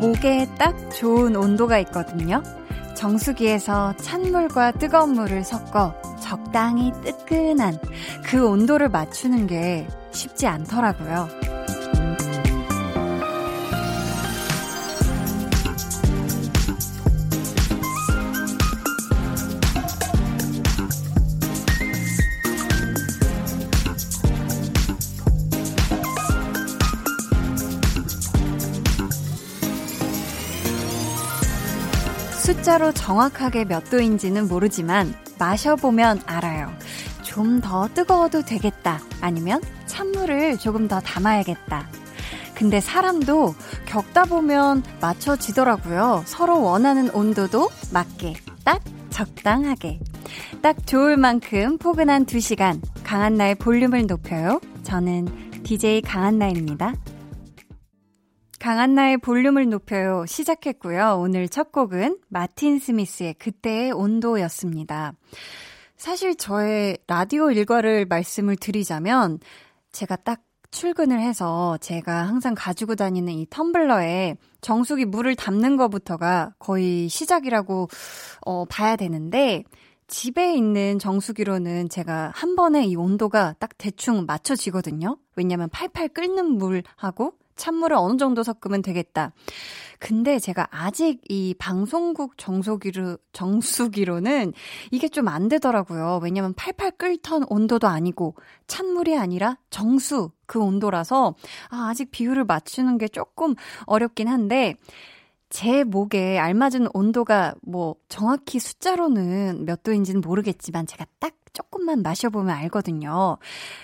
목에 딱 좋은 온도가 있거든요. 정수기에서 찬물과 뜨거운 물을 섞어 적당히 뜨끈한 그 온도를 맞추는 게 쉽지 않더라고요. 숫자로 정확하게 몇 도인지는 모르지만 마셔보면 알아요. 좀 더 뜨거워도 되겠다. 아니면 찬물을 조금 더 담아야겠다. 근데 사람도 겪다 보면 맞춰지더라고요. 서로 원하는 온도도 맞게, 딱 적당하게. 딱 좋을 만큼 포근한 2시간. 강한나의 볼륨을 높여요. 저는 DJ 강한나입니다. 강한나의 볼륨을 높여요 시작했고요. 오늘 첫 곡은 마틴 스미스의 그때의 온도였습니다. 사실 저의 라디오 일과를 말씀을 드리자면 제가 딱 출근을 해서 제가 항상 가지고 다니는 이 텀블러에 정수기 물을 담는 것부터가 거의 시작이라고 어, 봐야 되는데 집에 있는 정수기로는 제가 한 번에 이 온도가 딱 대충 맞춰지거든요. 왜냐면 팔팔 끓는 물하고 찬물을 어느 정도 섞으면 되겠다. 근데 제가 아직 이 방송국 정수기로, 정수기로는 이게 좀 안 되더라고요. 왜냐면 팔팔 끓던 온도도 아니고 찬물이 아니라 정수 그 온도라서 아, 아직 비율을 맞추는 게 조금 어렵긴 한데 제 목에 알맞은 온도가 뭐 정확히 숫자로는 몇 도인지는 모르겠지만 제가 딱 조금만 마셔보면 알거든요.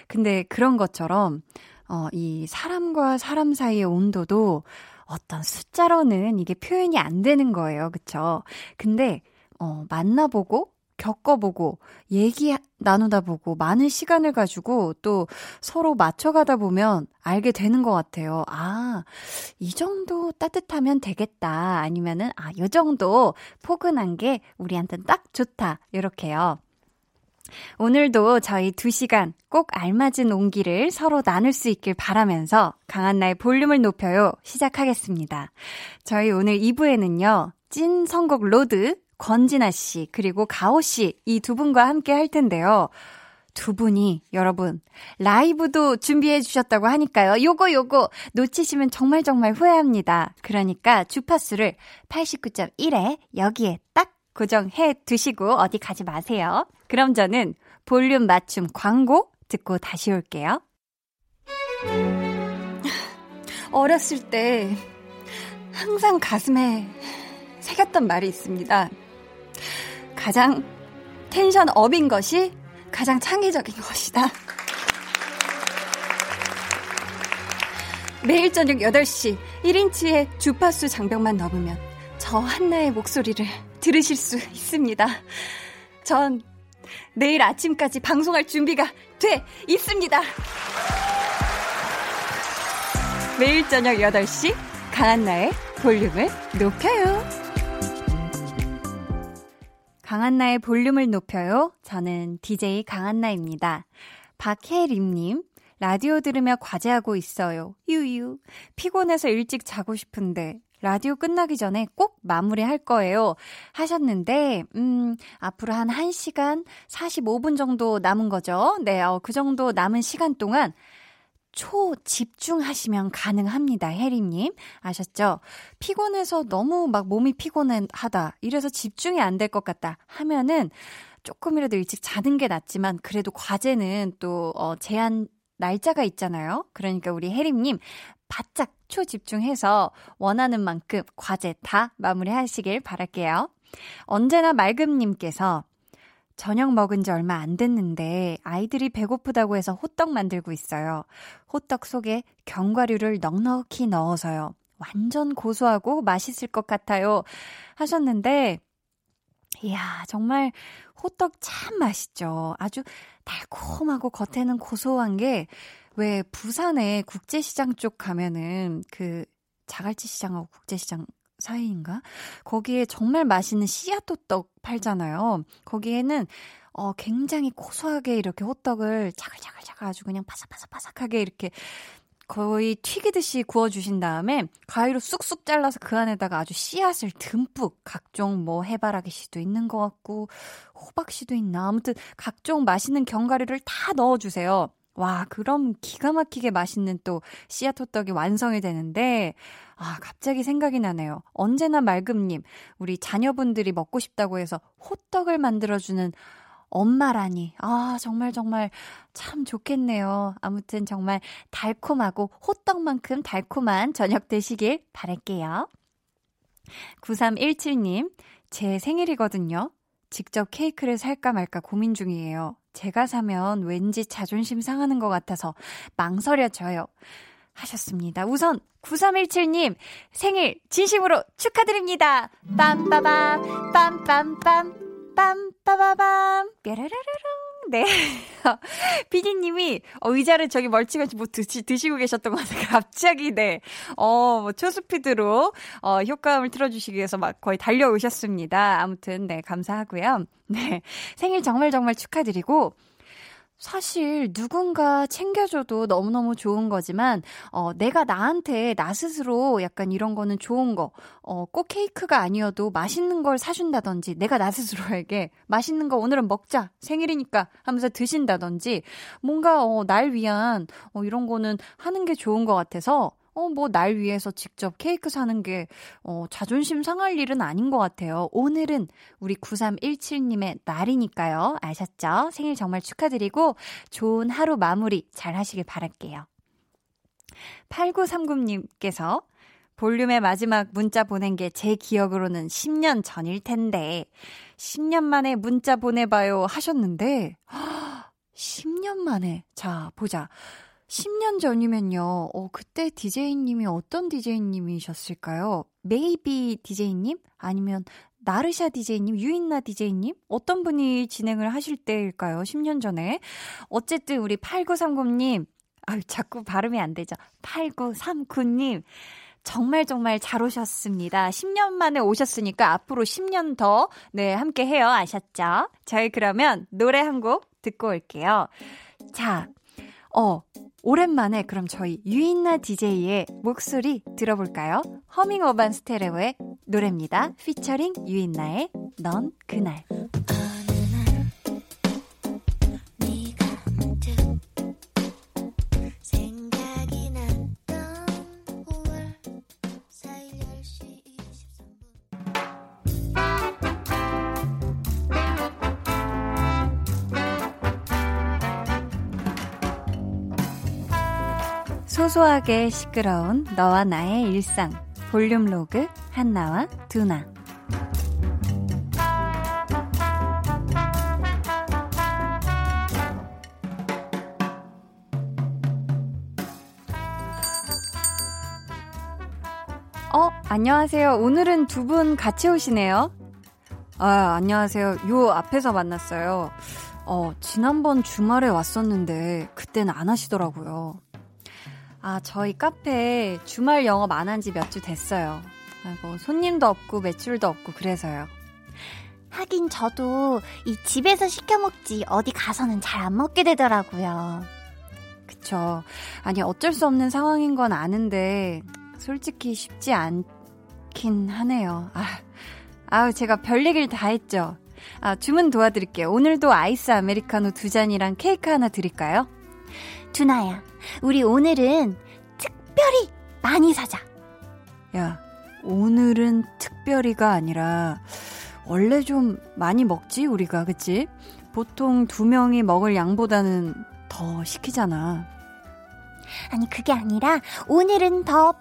근데 그런 것처럼 어, 이 사람과 사람 사이의 온도도 어떤 숫자로는 이게 표현이 안 되는 거예요. 그쵸? 근데, 어, 만나보고, 겪어보고, 얘기 나누다 보고, 많은 시간을 가지고 또 서로 맞춰가다 보면 알게 되는 것 같아요. 아, 이 정도 따뜻하면 되겠다. 아니면은, 아, 이 정도 포근한 게 우리한테는 딱 좋다. 이렇게요. 오늘도 저희 2시간 꼭 알맞은 온기를 서로 나눌 수 있길 바라면서 강한나의 볼륨을 높여요 시작하겠습니다. 저희 오늘 2부에는요. 찐 선곡 road 권진아 씨 그리고 가호 씨 이 두 분과 함께 할 텐데요. 두 분이 여러분 라이브도 준비해 주셨다고 하니까요. 요거 요거 놓치시면 정말 정말 후회합니다. 그러니까 주파수를 89.1에 여기에 딱 고정해 두시고 어디 가지 마세요. 그럼 저는 볼륨 맞춤 광고 듣고 다시 올게요. 어렸을 때 항상 가슴에 새겼던 말이 있습니다. 가장 텐션 업인 것이 가장 창의적인 것이다. 매일 저녁 8시 1인치의 주파수 장벽만 넘으면 저 한나의 목소리를 들으실 수 있습니다. 전 내일 아침까지 방송할 준비가 돼 있습니다. 매일 저녁 8시 강한나의 볼륨을 높여요. 강한나의 볼륨을 높여요. 저는 DJ 강한나입니다. 박혜림님, 라디오 들으며 과제하고 있어요. 유유. 피곤해서 일찍 자고 싶은데 라디오 끝나기 전에 꼭 마무리할 거예요. 하셨는데, 음, 앞으로 한 1시간 45분 정도 남은 거죠. 네, 어, 그 정도 남은 시간 동안 초 집중하시면 가능합니다. 혜리님. 아셨죠? 피곤해서 너무 막 몸이 피곤하다. 이래서 집중이 안 될 것 같다. 하면은 조금이라도 일찍 자는 게 낫지만 그래도 과제는 또, 어, 제한 날짜가 있잖아요. 그러니까 우리 혜림님 바짝 초집중해서 원하는 만큼 과제 다 마무리하시길 바랄게요. 언제나 말금님께서 저녁 먹은 지 얼마 안 됐는데 아이들이 배고프다고 해서 호떡 만들고 있어요. 호떡 속에 견과류를 넉넉히 넣어서요. 완전 고소하고 맛있을 것 같아요. 하셨는데, 이야, 정말 호떡 참 맛있죠. 아주 달콤하고 겉에는 고소한 게 왜 부산에 국제시장 쪽 가면은 그 자갈치 시장하고 국제시장 사이인가? 거기에 정말 맛있는 씨앗 호떡 팔잖아요. 거기에는 어 굉장히 고소하게 이렇게 호떡을 자글자글자글 아주 그냥 바삭바삭바삭하게 이렇게 거의 튀기듯이 구워주신 다음에 가위로 쑥쑥 잘라서 그 안에다가 아주 씨앗을 듬뿍 각종 뭐 해바라기 씨도 있는 것 같고 호박 씨도 있나 아무튼 각종 맛있는 견과류를 다 넣어주세요. 와, 그럼 기가 막히게 맛있는 또 씨앗 호떡이 완성이 되는데, 아, 갑자기 생각이 나네요. 언제나 말금님, 우리 자녀분들이 먹고 싶다고 해서 호떡을 만들어주는 엄마라니. 아, 정말 정말 참 좋겠네요. 아무튼 정말 달콤하고 호떡만큼 달콤한 저녁 되시길 바랄게요. 9317님, 제 생일이거든요. 직접 케이크를 살까 말까 고민 중이에요. 제가 사면 왠지 자존심 상하는 것 같아서 망설여져요. 하셨습니다. 우선 9317님 생일 진심으로 축하드립니다. 빰빠밤 빰빰빰 빰빠바밤 뾰라라라랑 네. 피디님이 어, 의자를 저기 멀찌감치 뭐 드시, 드시고 계셨던 것 같아요. 갑자기, 네. 어, 뭐 초스피드로, 어, 효과음을 틀어주시기 위해서 막 거의 달려오셨습니다. 아무튼, 네, 감사하고요. 네. 생일 정말 정말 축하드리고, 사실 누군가 챙겨줘도 너무너무 좋은 거지만, 어, 내가 나한테 나 스스로 약간 이런 거는 좋은 거, 어, 꼭 케이크가 아니어도 맛있는 걸 사준다든지, 내가 나 스스로에게 맛있는 거 오늘은 먹자, 생일이니까 하면서 드신다든지, 뭔가, 어, 날 위한, 어, 이런 거는 하는 게 좋은 것 같아서, 어, 뭐, 날 위해서 직접 케이크 사는 게, 어, 자존심 상할 일은 아닌 것 같아요. 오늘은 우리 9317님의 날이니까요. 아셨죠? 생일 정말 축하드리고, 좋은 하루 마무리 잘 하시길 바랄게요. 8939님께서, 볼륨의 마지막 문자 보낸 게 제 기억으로는 10년 전일 텐데, 10년 만에 문자 보내봐요 하셨는데, 10년 만에. 자, 보자. 10년 전이면요, 어, 그때 DJ님이 어떤 DJ님이셨을까요? 메이비 DJ님? 아니면 나르샤 DJ님, 유인나 DJ님? 어떤 분이 진행을 하실 때일까요? 10년 전에. 어쨌든 우리 8930님, 아유, 자꾸 발음이 안 되죠. 8939님. 정말 정말 잘 오셨습니다. 10년 만에 오셨으니까 앞으로 10년 더, 네, 함께 해요. 아셨죠? 저희 그러면 노래 한 곡 듣고 올게요. 자, 어, 오랜만에 그럼 저희 유인나 DJ의 목소리 들어볼까요? 허밍 어반 스테레오의 노래입니다. 피처링 유인나의 넌 그날. 소소하게 시끄러운 너와 나의 일상 볼륨 로그 한나와 두나 어, 안녕하세요. 오늘은 두 분 같이 오시네요. 아, 안녕하세요. 요 앞에서 만났어요. 어, 지난번 주말에 왔었는데, 그때는 안 하시더라고요. 아, 저희 카페 주말 영업 안 한 지 몇 주 됐어요. 아이고, 손님도 없고 매출도 없고 그래서요. 하긴 저도 이 집에서 시켜 먹지 어디 가서는 잘 안 먹게 되더라고요. 그쵸. 아니, 어쩔 수 없는 상황인 건 아는데, 솔직히 쉽지 않긴 하네요. 아, 아우, 제가 별 얘기를 다 했죠. 아, 주문 도와드릴게요. 오늘도 아이스 아메리카노 두 잔이랑 케이크 하나 드릴까요? 두나야, 우리 오늘은 특별히 많이 사자. 야, 오늘은 특별히가 아니라 원래 좀 많이 먹지 우리가 그치? 보통 두 명이 먹을 양보다는 더 시키잖아. 아니 그게 아니라 오늘은 더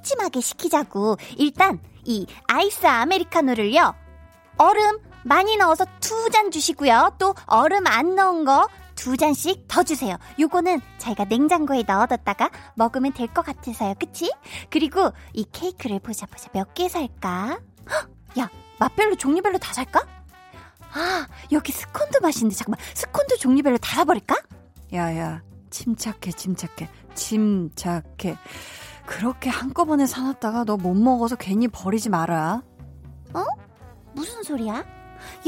푸짐하게 시키자고. 일단 이 아이스 아메리카노를요. 얼음 많이 넣어서 두 잔 주시고요. 또 얼음 안 넣은 거 두 잔씩 더 주세요. 요거는 자기가 냉장고에 넣어뒀다가 먹으면 될 것 같아서요. 그치? 그리고 이 케이크를 보자 보자 몇 개 살까? 헉, 야 맛별로 종류별로 다 살까? 아 여기 스콘도 맛있는데 잠깐만 스콘도 종류별로 다 사버릴까? 야야 침착해 침착해 침착해 그렇게 한꺼번에 사놨다가 너 못 먹어서 괜히 버리지 마라 어? 무슨 소리야?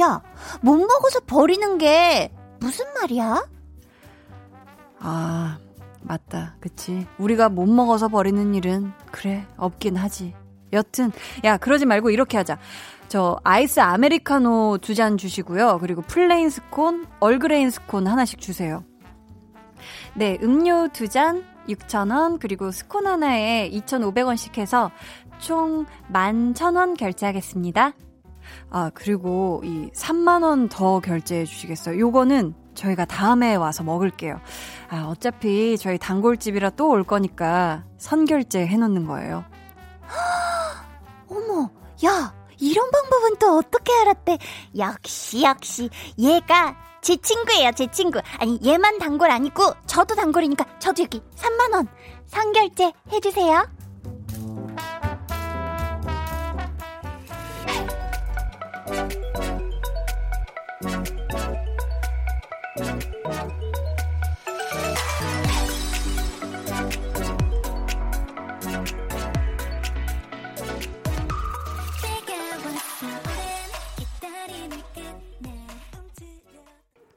야 못 먹어서 버리는 게 무슨 말이야? 아, 맞다. 그치. 우리가 못 먹어서 버리는 일은, 그래, 없긴 하지. 여튼, 야, 그러지 말고 이렇게 하자. 저, 아이스 아메리카노 두 잔 주시고요. 그리고 plain 스콘, 얼그레이 스콘 하나씩 주세요. 네, 음료 두 잔, 6,000원, 그리고 스콘 하나에 2,500원씩 해서 총 11,000원 결제하겠습니다. 아, 그리고 이 3만원 더 결제해 주시겠어요? 요거는 저희가 다음에 와서 먹을게요. 아, 어차피 저희 단골집이라 또 올 거니까 선결제 해놓는 거예요. 어머, 야, 이런 방법은 또 어떻게 알았대? 역시, 역시, 얘가 제 친구예요, 제 친구. 아니, 얘만 단골 아니고, 저도 단골이니까, 저도 여기 3만원 선결제 해주세요.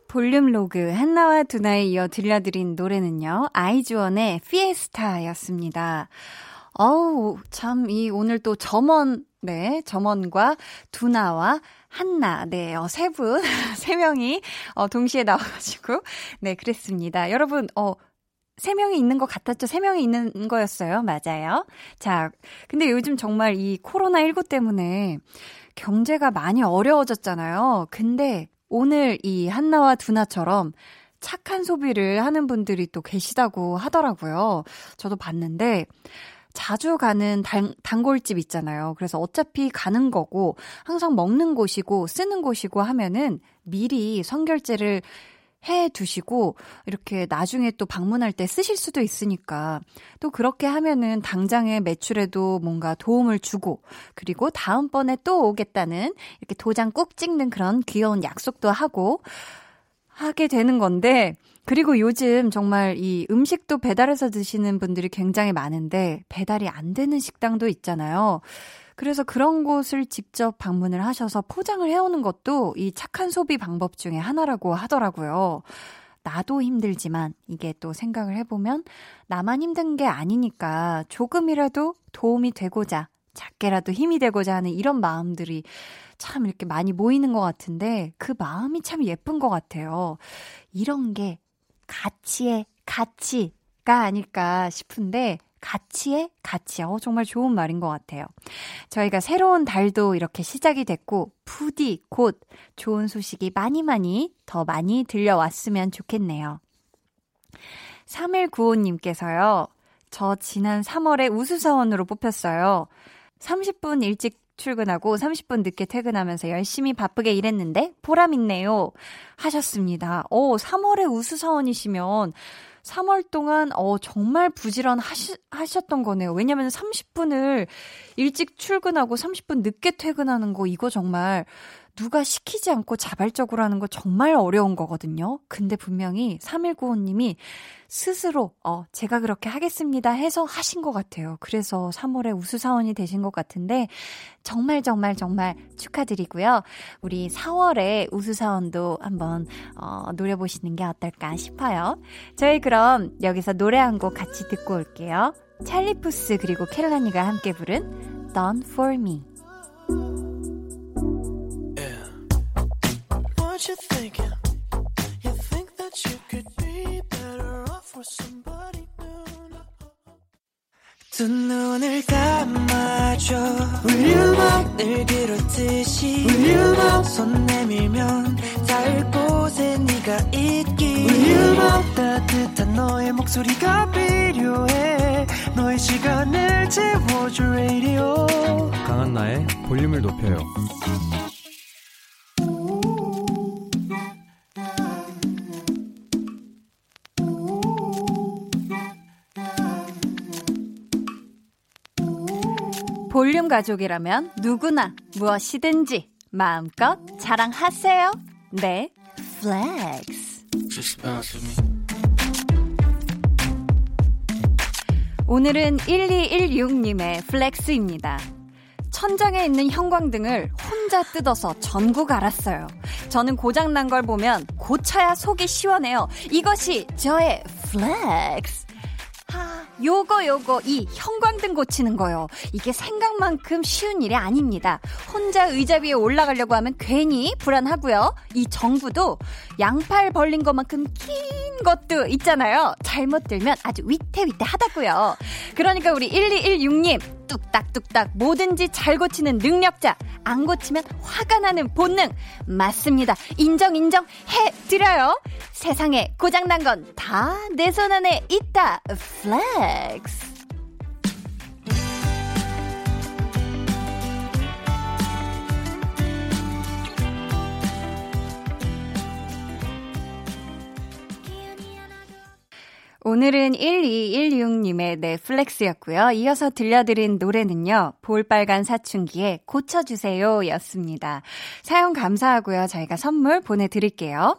볼륨 로그 한나와 두나에 이어 들려드린 노래는요. 아이즈원의 피에스타였습니다. 어우, 참, 이 오늘 또 점원, 네, 점원과 두나와 한나, 네, 어, 세 분, 세 명이, 어, 동시에 나와가지고, 네, 그랬습니다. 여러분, 어, 세 명이 있는 것 같았죠? 세 명이 있는 거였어요. 맞아요. 자, 근데 요즘 정말 이 코로나19 때문에 경제가 많이 어려워졌잖아요. 근데 오늘 이 한나와 두나처럼 착한 소비를 하는 분들이 또 계시다고 하더라고요. 저도 봤는데, 자주 가는 단, 단골집 있잖아요. 그래서 어차피 가는 거고, 항상 먹는 곳이고, 쓰는 곳이고 하면은 미리 선결제를 해 두시고 이렇게 나중에 또 방문할 때 쓰실 수도 있으니까 또 그렇게 하면은 당장의 매출에도 뭔가 도움을 주고 그리고 다음번에 또 오겠다는 이렇게 도장 꾹 찍는 그런 귀여운 약속도 하고 하게 되는 건데 그리고 요즘 정말 이 음식도 배달해서 드시는 분들이 굉장히 많은데 배달이 안 되는 식당도 있잖아요. 그래서 그런 곳을 직접 방문을 하셔서 포장을 해오는 것도 이 착한 소비 방법 중에 하나라고 하더라고요. 나도 힘들지만 이게 또 생각을 해보면 나만 힘든 게 아니니까 조금이라도 도움이 되고자 작게라도 힘이 되고자 하는 이런 마음들이 참 이렇게 많이 모이는 것 같은데 그 마음이 참 예쁜 것 같아요. 이런 게 가치의 가치가 아닐까 싶은데 가치의 가치. 어, 정말 좋은 말인 것 같아요. 저희가 새로운 달도 이렇게 시작이 됐고, 부디 곧 좋은 소식이 많이 많이 더 많이 들려왔으면 좋겠네요. 3195님께서요, 저 지난 3월에 우수사원으로 뽑혔어요. 30분 일찍 출근하고 30분 늦게 퇴근하면서 열심히 바쁘게 일했는데 보람 있네요. 하셨습니다. 오, 3월에 우수사원이시면 3월 동안 어 정말 부지런 하시, 하셨던 거네요. 왜냐면 30분을 일찍 출근하고 30분 늦게 퇴근하는 거 이거 정말 누가 시키지 않고 자발적으로 하는 거 정말 어려운 거거든요. 근데 분명히 3195님이 스스로, 어, 제가 그렇게 하겠습니다 해서 하신 것 같아요. 그래서 3월에 우수사원이 되신 것 같은데, 정말 정말 정말 축하드리고요. 우리 4월에 우수사원도 한번, 어, 노려보시는 게 어떨까 싶어요. 저희 그럼 여기서 노래 한 곡 같이 듣고 올게요. 찰리푸스 그리고 켈라니가 함께 부른 Done For Me. Radio 강한 나의 볼륨을 높여요 볼륨 가족이라면 누구나 무엇이든지 마음껏 자랑하세요. 네, 플렉스. 오늘은 1216님의 flex입니다. 천장에 있는 형광등을 혼자 뜯어서 전구 갈았어요. 저는 고장난 걸 보면 고쳐야 속이 시원해요. 이것이 저의 flex. 하, 요거 요거 이 형광등 고치는 거요. 이게 생각만큼 쉬운 일이 아닙니다. 혼자 의자 위에 올라가려고 하면 괜히 불안하고요. 이 전구도 양팔 벌린 것만큼 긴 것도 있잖아요. 잘못 들면 아주 위태위태하다고요. 그러니까 우리 1216님 뚝딱뚝딱 뭐든지 잘 고치는 능력자 안 고치면 화가 나는 본능 맞습니다. 인정 인정 해드려요. 세상에 고장난 건 다 내 손 안에 있다. flex. 오늘은 1216님의 넷플렉스였고요. 이어서 들려드린 노래는요. 볼빨간 사춘기에 고쳐주세요 였습니다. 사용 감사하고요. 저희가 선물 보내드릴게요.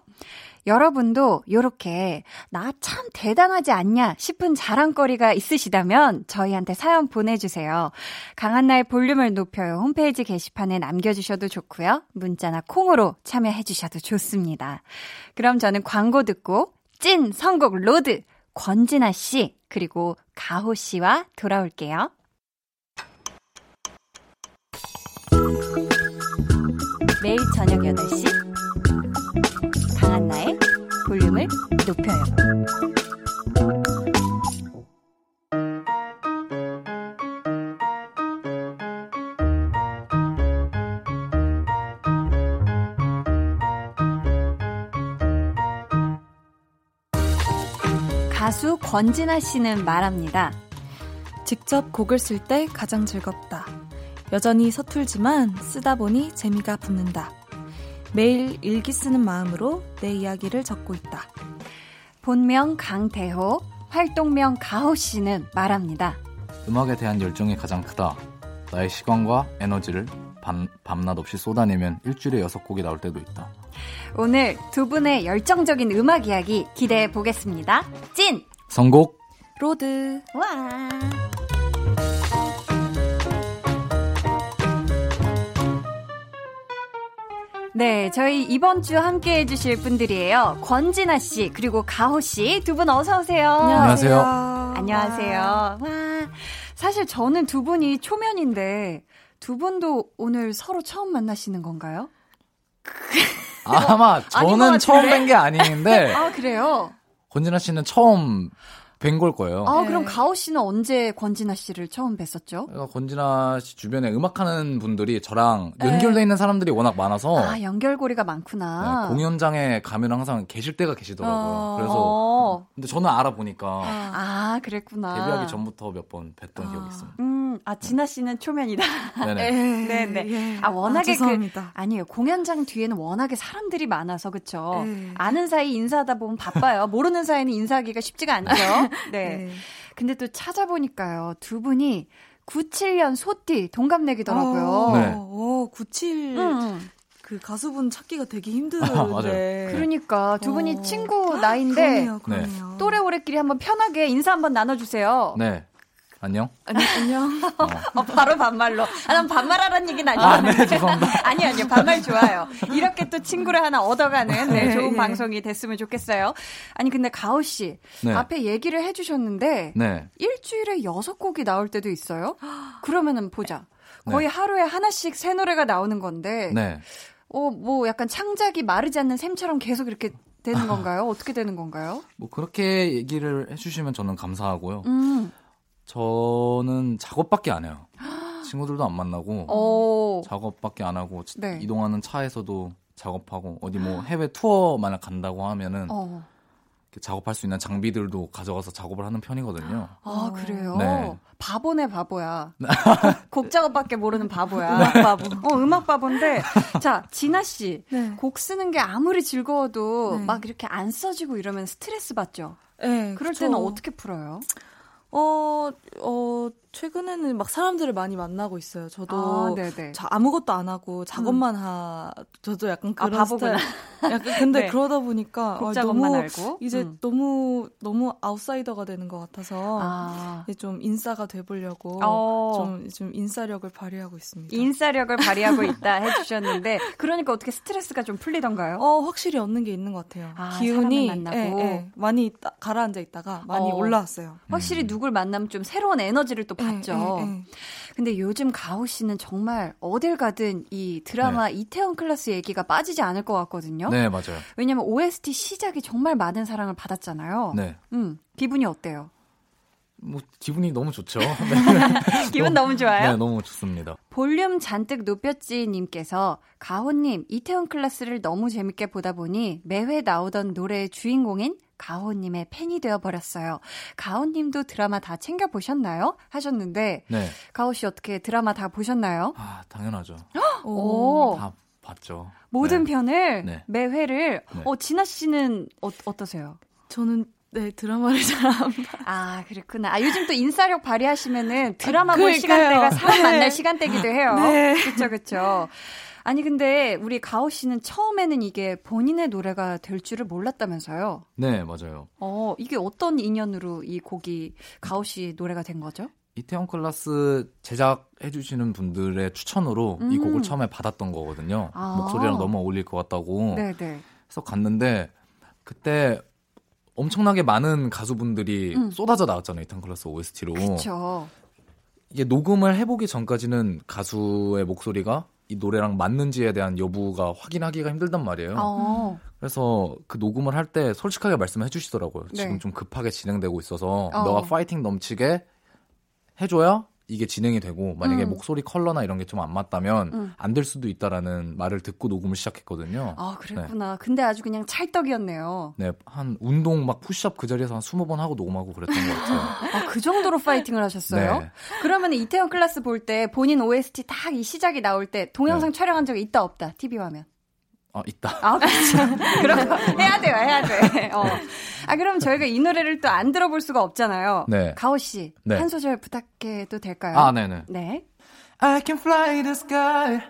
여러분도 요렇게 나 참 대단하지 않냐 싶은 자랑거리가 있으시다면 저희한테 사연 보내주세요. 강한나의 볼륨을 높여요 홈페이지 게시판에 남겨주셔도 좋고요. 문자나 콩으로 참여해주셔도 좋습니다. 그럼 저는 광고 듣고 찐 선곡 road 권진아 씨 그리고 가호 씨와 돌아올게요. 매일 저녁 8시 강한나의 볼륨을 높여요. 권진아 씨는 말합니다. 직접 곡을 쓸 때 가장 즐겁다. 여전히 서툴지만 쓰다 보니 재미가 붙는다. 매일 일기 쓰는 마음으로 내 이야기를 적고 있다. 본명 강대호, 활동명 가호 씨는 말합니다. 음악에 대한 열정이 가장 크다. 나의 시간과 에너지를 밤, 밤낮 없이 쏟아내면 일주일에 여섯 곡이 나올 때도 있다. 오늘 두 분의 열정적인 음악 이야기 기대해 보겠습니다. 찐! 선곡! road! 와! 네, 저희 이번 주 함께 해주실 분들이에요. 권진아 씨, 그리고 가호 씨, 두 분 어서 오세요. 안녕하세요. 안녕하세요. 와. 사실 저는 두 분이 초면인데, 두 분도 오늘 서로 처음 만나시는 건가요? 아마 저는 처음 뵌 게 아닌데. 아, 그래요? 권진아 씨는 처음 뵌 걸 거예요. 아, 그럼 네. 가오 씨는 언제 권진아 씨를 처음 뵀었죠? 그러니까 권진아 씨 주변에 음악하는 분들이 저랑 네. 연결돼 있는 사람들이 워낙 많아서 아, 연결고리가 많구나. 네, 공연장에 가면 항상 계실 때가 계시더라고요. 어... 그래서 어. 근데 저는 알아보니까 아, 그랬구나. 데뷔하기 전부터 몇 번 뵀던 아... 기억이 있습니다. 음, 아, 진아 씨는 초면이다. 네네. 네네. 네. 예. 아, 워낙에 아, 그 아니에요. 공연장 뒤에는 워낙에 사람들이 많아서 그쵸 아는 사이 인사하다 보면 바빠요. 모르는 사이는 인사하기가 쉽지가 않죠. 네. 네. 근데 또 찾아보니까요. 두 분이 97년 소띠 동갑내기더라고요. 어, 네. 어, 97. 음. 그 가수분 찾기가 되게 힘든데. 아, 그러니까 두 분이 어. 친구 나이인데 그러네요, 그러네요. 네. 또래 오래끼리 한번 편하게 인사 한번 나눠주세요. 네. 안녕? 아니, 안녕. 어. 어, 바로 반말로. 아, 난 반말하라는 얘기는 아니었는데. 아, 네, 죄송합니다. 아니, 아니요. 반말 좋아요. 이렇게 또 친구를 하나 얻어가는 네, 네 좋은 네. 방송이 됐으면 좋겠어요. 아니, 근데 가오 씨. 네. 앞에 얘기를 해주셨는데. 네. 일주일에 여섯 곡이 나올 때도 있어요? 그러면은 보자. 거의 네. 하루에 하나씩 새 노래가 나오는 건데. 네. 어, 뭐 약간 창작이 마르지 않는 샘처럼 계속 이렇게 되는 건가요? 어떻게 되는 건가요? 뭐 그렇게 얘기를 해주시면 저는 감사하고요. 음. 저는 작업밖에 안 해요. 친구들도 안 만나고 오. 작업밖에 안 하고 네. 이동하는 차에서도 작업하고 어디 뭐 해외 투어 만약 간다고 하면은 어. 작업할 수 있는 장비들도 가져가서 작업을 하는 편이거든요. 아 그래요? 네. 바보네 바보야. 곡 작업밖에 모르는 바보야. 음악 바보. 어 음악 바보인데 자 진아 씨곡 네. 쓰는 게 아무리 즐거워도 네. 막 이렇게 안 써지고 이러면 스트레스 받죠. 네. 그럴 그쵸. 때는 어떻게 풀어요? 어, 어, 최근에는 막 사람들을 많이 만나고 있어요. 저도 아, 자, 아무것도 안 하고 작업만 음. 하. 저도 약간 아, 그런 아, 스타일. 약간 근데 네. 그러다 보니까 아, 너무 알고? 이제 음. 너무 너무 아웃사이더가 되는 것 같아서 아. 좀 인싸가 돼보려고 어. 좀, 좀 인싸력을 발휘하고 있습니다. 인싸력을 발휘하고 있다 해주셨는데 그러니까 어떻게 스트레스가 좀 풀리던가요? 어 확실히 얻는 게 있는 것 같아요. 아, 기운이 예, 예, 많이 있다, 가라앉아 있다가 많이 어. 올라왔어요. 확실히 음. 누굴 만나면 좀 새로운 에너지를 또 예, 예, 예. 근데 요즘 가오 씨는 정말 어딜 가든 이 드라마 네. 이태원 클라스 얘기가 빠지지 않을 것 같거든요. 네, 맞아요. 왜냐면 OST 시작이 정말 많은 사랑을 받았잖아요. 네. 음, 기분이 어때요? 뭐 기분이 너무 좋죠. 네. 기분 너무, 좋아요. 네, 너무 좋습니다. 볼륨 잔뜩 높였지 님께서 가호님 이태원 클라스를 너무 재밌게 보다 보니 매회 나오던 노래의 주인공인 가호님의 팬이 되어버렸어요. 가호님도 드라마 다 챙겨보셨나요? 하셨는데, 네. 가호 씨 어떻게 드라마 다 보셨나요? 아, 당연하죠. 오. 다 봤죠. 모든 네. 편을, 네. 매회를, 네. 어, 진아 씨는 어, 어떠세요? 저는 네, 드라마를 잘 안 봐. 아, 그렇구나. 아, 요즘 또 인싸력 발휘하시면은 드라마 볼 시간대가 사람 만날 네. 시간대기도 해요. 네. 그쵸, 그쵸. 아니 근데 우리 가오 씨는 처음에는 이게 본인의 노래가 될 줄을 몰랐다면서요? 네, 맞아요. 어, 이게 어떤 인연으로 이 곡이 가오 씨 노래가 된 거죠? 이태원 클라스 제작해 주시는 분들의 추천으로 음. 이 곡을 처음에 받았던 거거든요. 아. 목소리랑 너무 어울릴 것 같다고. 네네. 네. 그래서 갔는데 그때 엄청나게 많은 가수분들이 음. 쏟아져 나왔잖아요. 이태원 클라스 OST로. 그렇죠. 이게 녹음을 해보기 전까지는 가수의 목소리가 이 노래랑 맞는지에 대한 여부가 확인하기가 힘들단 말이에요. 어. 그래서 그 녹음을 할 때 솔직하게 말씀해 주시더라고요. 네. 지금 좀 급하게 진행되고 있어서 어. 너가 파이팅 넘치게 해줘야 이게 진행이 되고 만약에 음. 목소리 컬러나 이런 게 좀 안 맞다면 음. 안될 수도 있다라는 말을 듣고 녹음을 시작했거든요. 아 그랬구나. 네. 근데 아주 그냥 찰떡이었네요. 네, 한 운동 막 푸시업 그 자리에서 한 20번 하고 녹음하고 그랬던 것 같아요. 아, 그 정도로 파이팅을 하셨어요? 네. 그러면 이태원 클래스 볼 때 본인 OST 딱 이 시작이 나올 때 동영상 네. 촬영한 적이 있다 없다 TV 화면? 어, 있다. 아, 그렇죠. 그런 거 해야 돼요, 해야 돼. 어. 아, 그럼 저희가 이 노래를 또 안 들어볼 수가 없잖아요. 네. 가오 씨, 네. 한 소절 부탁해도 될까요? 아, 네네. 네. I can fly the sky,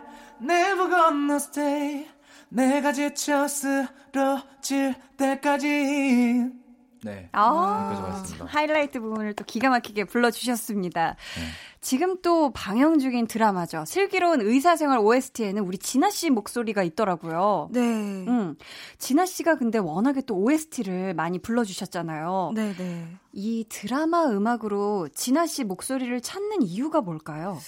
never gonna stay. 내가 지쳐 쓰러질 때까지. 네. 아, 하이라이트 부분을 또 기가 막히게 불러주셨습니다. 네. 지금 또 방영 중인 드라마죠. 슬기로운 의사생활 OST에는 우리 진아 씨 목소리가 있더라고요. 네. 음. 진아 씨가 근데 워낙에 또 OST를 많이 불러주셨잖아요. 네, 네. 이 드라마 음악으로 진아 씨 목소리를 찾는 이유가 뭘까요?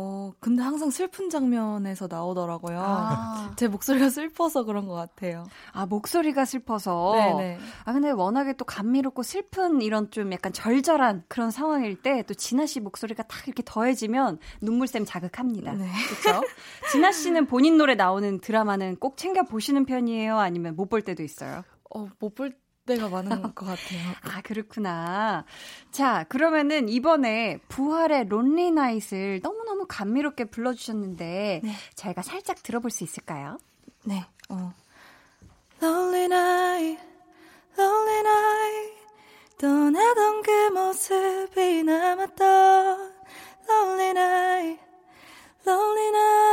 어, 근데 항상 슬픈 장면에서 나오더라고요. 아. 제 목소리가 슬퍼서 그런 것 같아요. 아, 목소리가 슬퍼서? 네네. 아, 근데 워낙에 또 감미롭고 슬픈 이런 좀 약간 절절한 그런 상황일 때 또 진아 씨 목소리가 딱 이렇게 더해지면 눈물샘 자극합니다. 네. 그렇죠? 진아 씨는 본인 노래 나오는 드라마는 꼭 챙겨 보시는 편이에요? 아니면 못 볼 때도 있어요? 어, 못 볼 때가 많은 것 같아요. 아, 그렇구나. 자, 그러면은 이번에 부활의 론리 나잇을 너무너무 감미롭게 불러주셨는데, 네. 저희가 살짝 들어볼 수 있을까요? 네, 어. Lonely night, lonely night, 떠나던 그 모습이 남았던 lonely night, lonely night,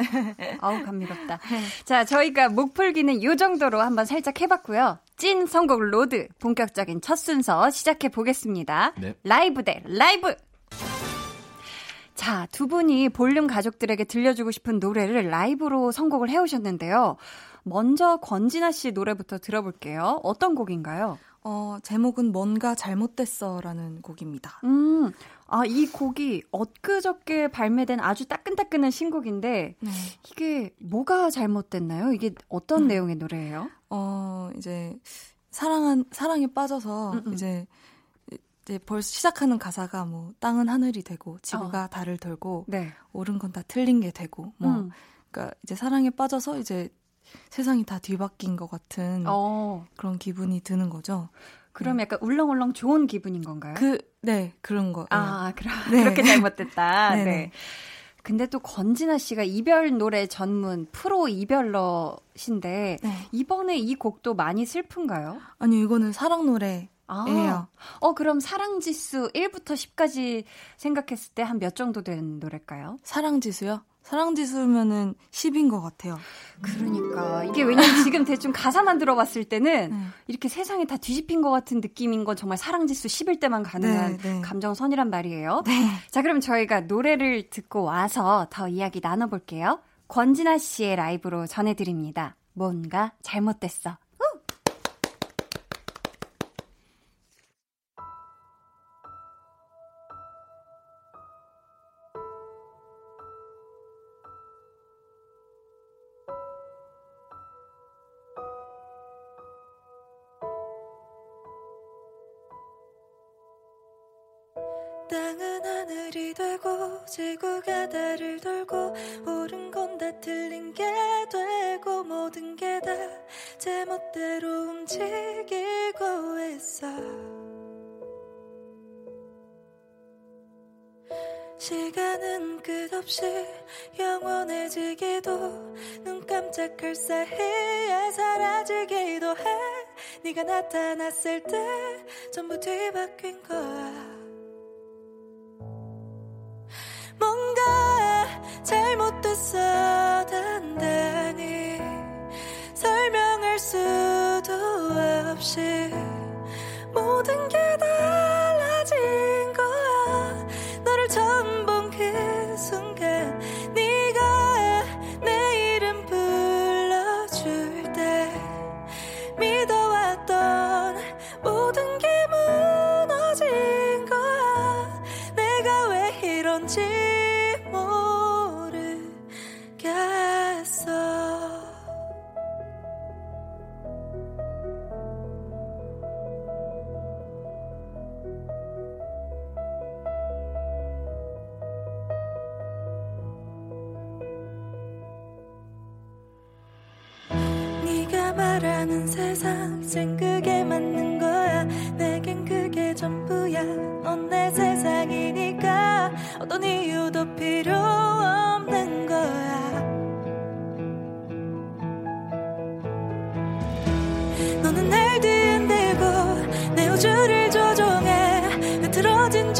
아, 아우 감미롭다. 자, 저희가 목풀기는 요 정도로 한번 살짝 해봤고요. 찐 선곡 road 본격적인 첫 순서 시작해 보겠습니다. 네. 라이브 대 라이브. 자, 두 분이 볼륨 가족들에게 들려주고 싶은 노래를 라이브로 선곡을 해오셨는데요. 먼저 권진아 씨 노래부터 들어볼게요. 어떤 곡인가요? 어, 제목은 뭔가 잘못됐어라는 곡입니다. 음, 아, 이 곡이 엊그저께 발매된 아주 따끈따끈한 신곡인데, 네. 이게 뭐가 잘못됐나요? 이게 어떤 음. 내용의 노래예요? 어, 이제, 사랑한, 사랑에 빠져서, 음음. 음. 이제, 이제 벌써 시작하는 가사가 뭐, 땅은 하늘이 되고, 지구가 어. 달을 털고, 네. 옳은 건 다 틀린 게 되고, 뭐, 음. 그니까 이제 사랑에 빠져서 이제 세상이 다 뒤바뀐 것 같은 어. 그런 기분이 드는 거죠. 그럼 네. 약간 울렁울렁 좋은 기분인 건가요? 그, 네, 그런 거. 아, 네. 그럼, 네. 그렇게 잘못됐다. 네. 네. 근데 또 건진아 씨가 이별 노래 전문 프로 이별러신데 네. 이번에 이 곡도 많이 슬픈가요? 아니요, 이거는 사랑 노래. 아, 예요. 어, 그럼 사랑 지수 1부터 10까지 생각했을 때 한 몇 정도 되는 노래일까요? 사랑 지수요? 사랑지수면은 10인 것 같아요. 그러니까 이게 왜냐면 지금 대충 가사만 들어봤을 때는 네. 이렇게 세상이 다 뒤집힌 것 같은 느낌인 건 정말 사랑지수 10일 때만 가능한 네, 네. 감정선이란 말이에요. 네. 자 그럼 저희가 노래를 듣고 와서 더 이야기 나눠볼게요. 권진아 씨의 라이브로 전해드립니다. 뭔가 잘못됐어. 다 제멋대로 움직이고 있어. 시간은 끝없이 영원해지기도 눈 깜짝할 사이에 사라지기도 해. 네가 나타났을 때 전부 뒤바뀐 거야. 뭔가 잘못됐어 단단히 수도 없이 모든 게 달라진 세상 생 그게 맞는 거야. 내겐 그게 전부야. 넌 내 세상이니까 어떤 이유도 필요 없는 거야. 너는 날 뒤흔들고 내 우주를 조종해 흐트러진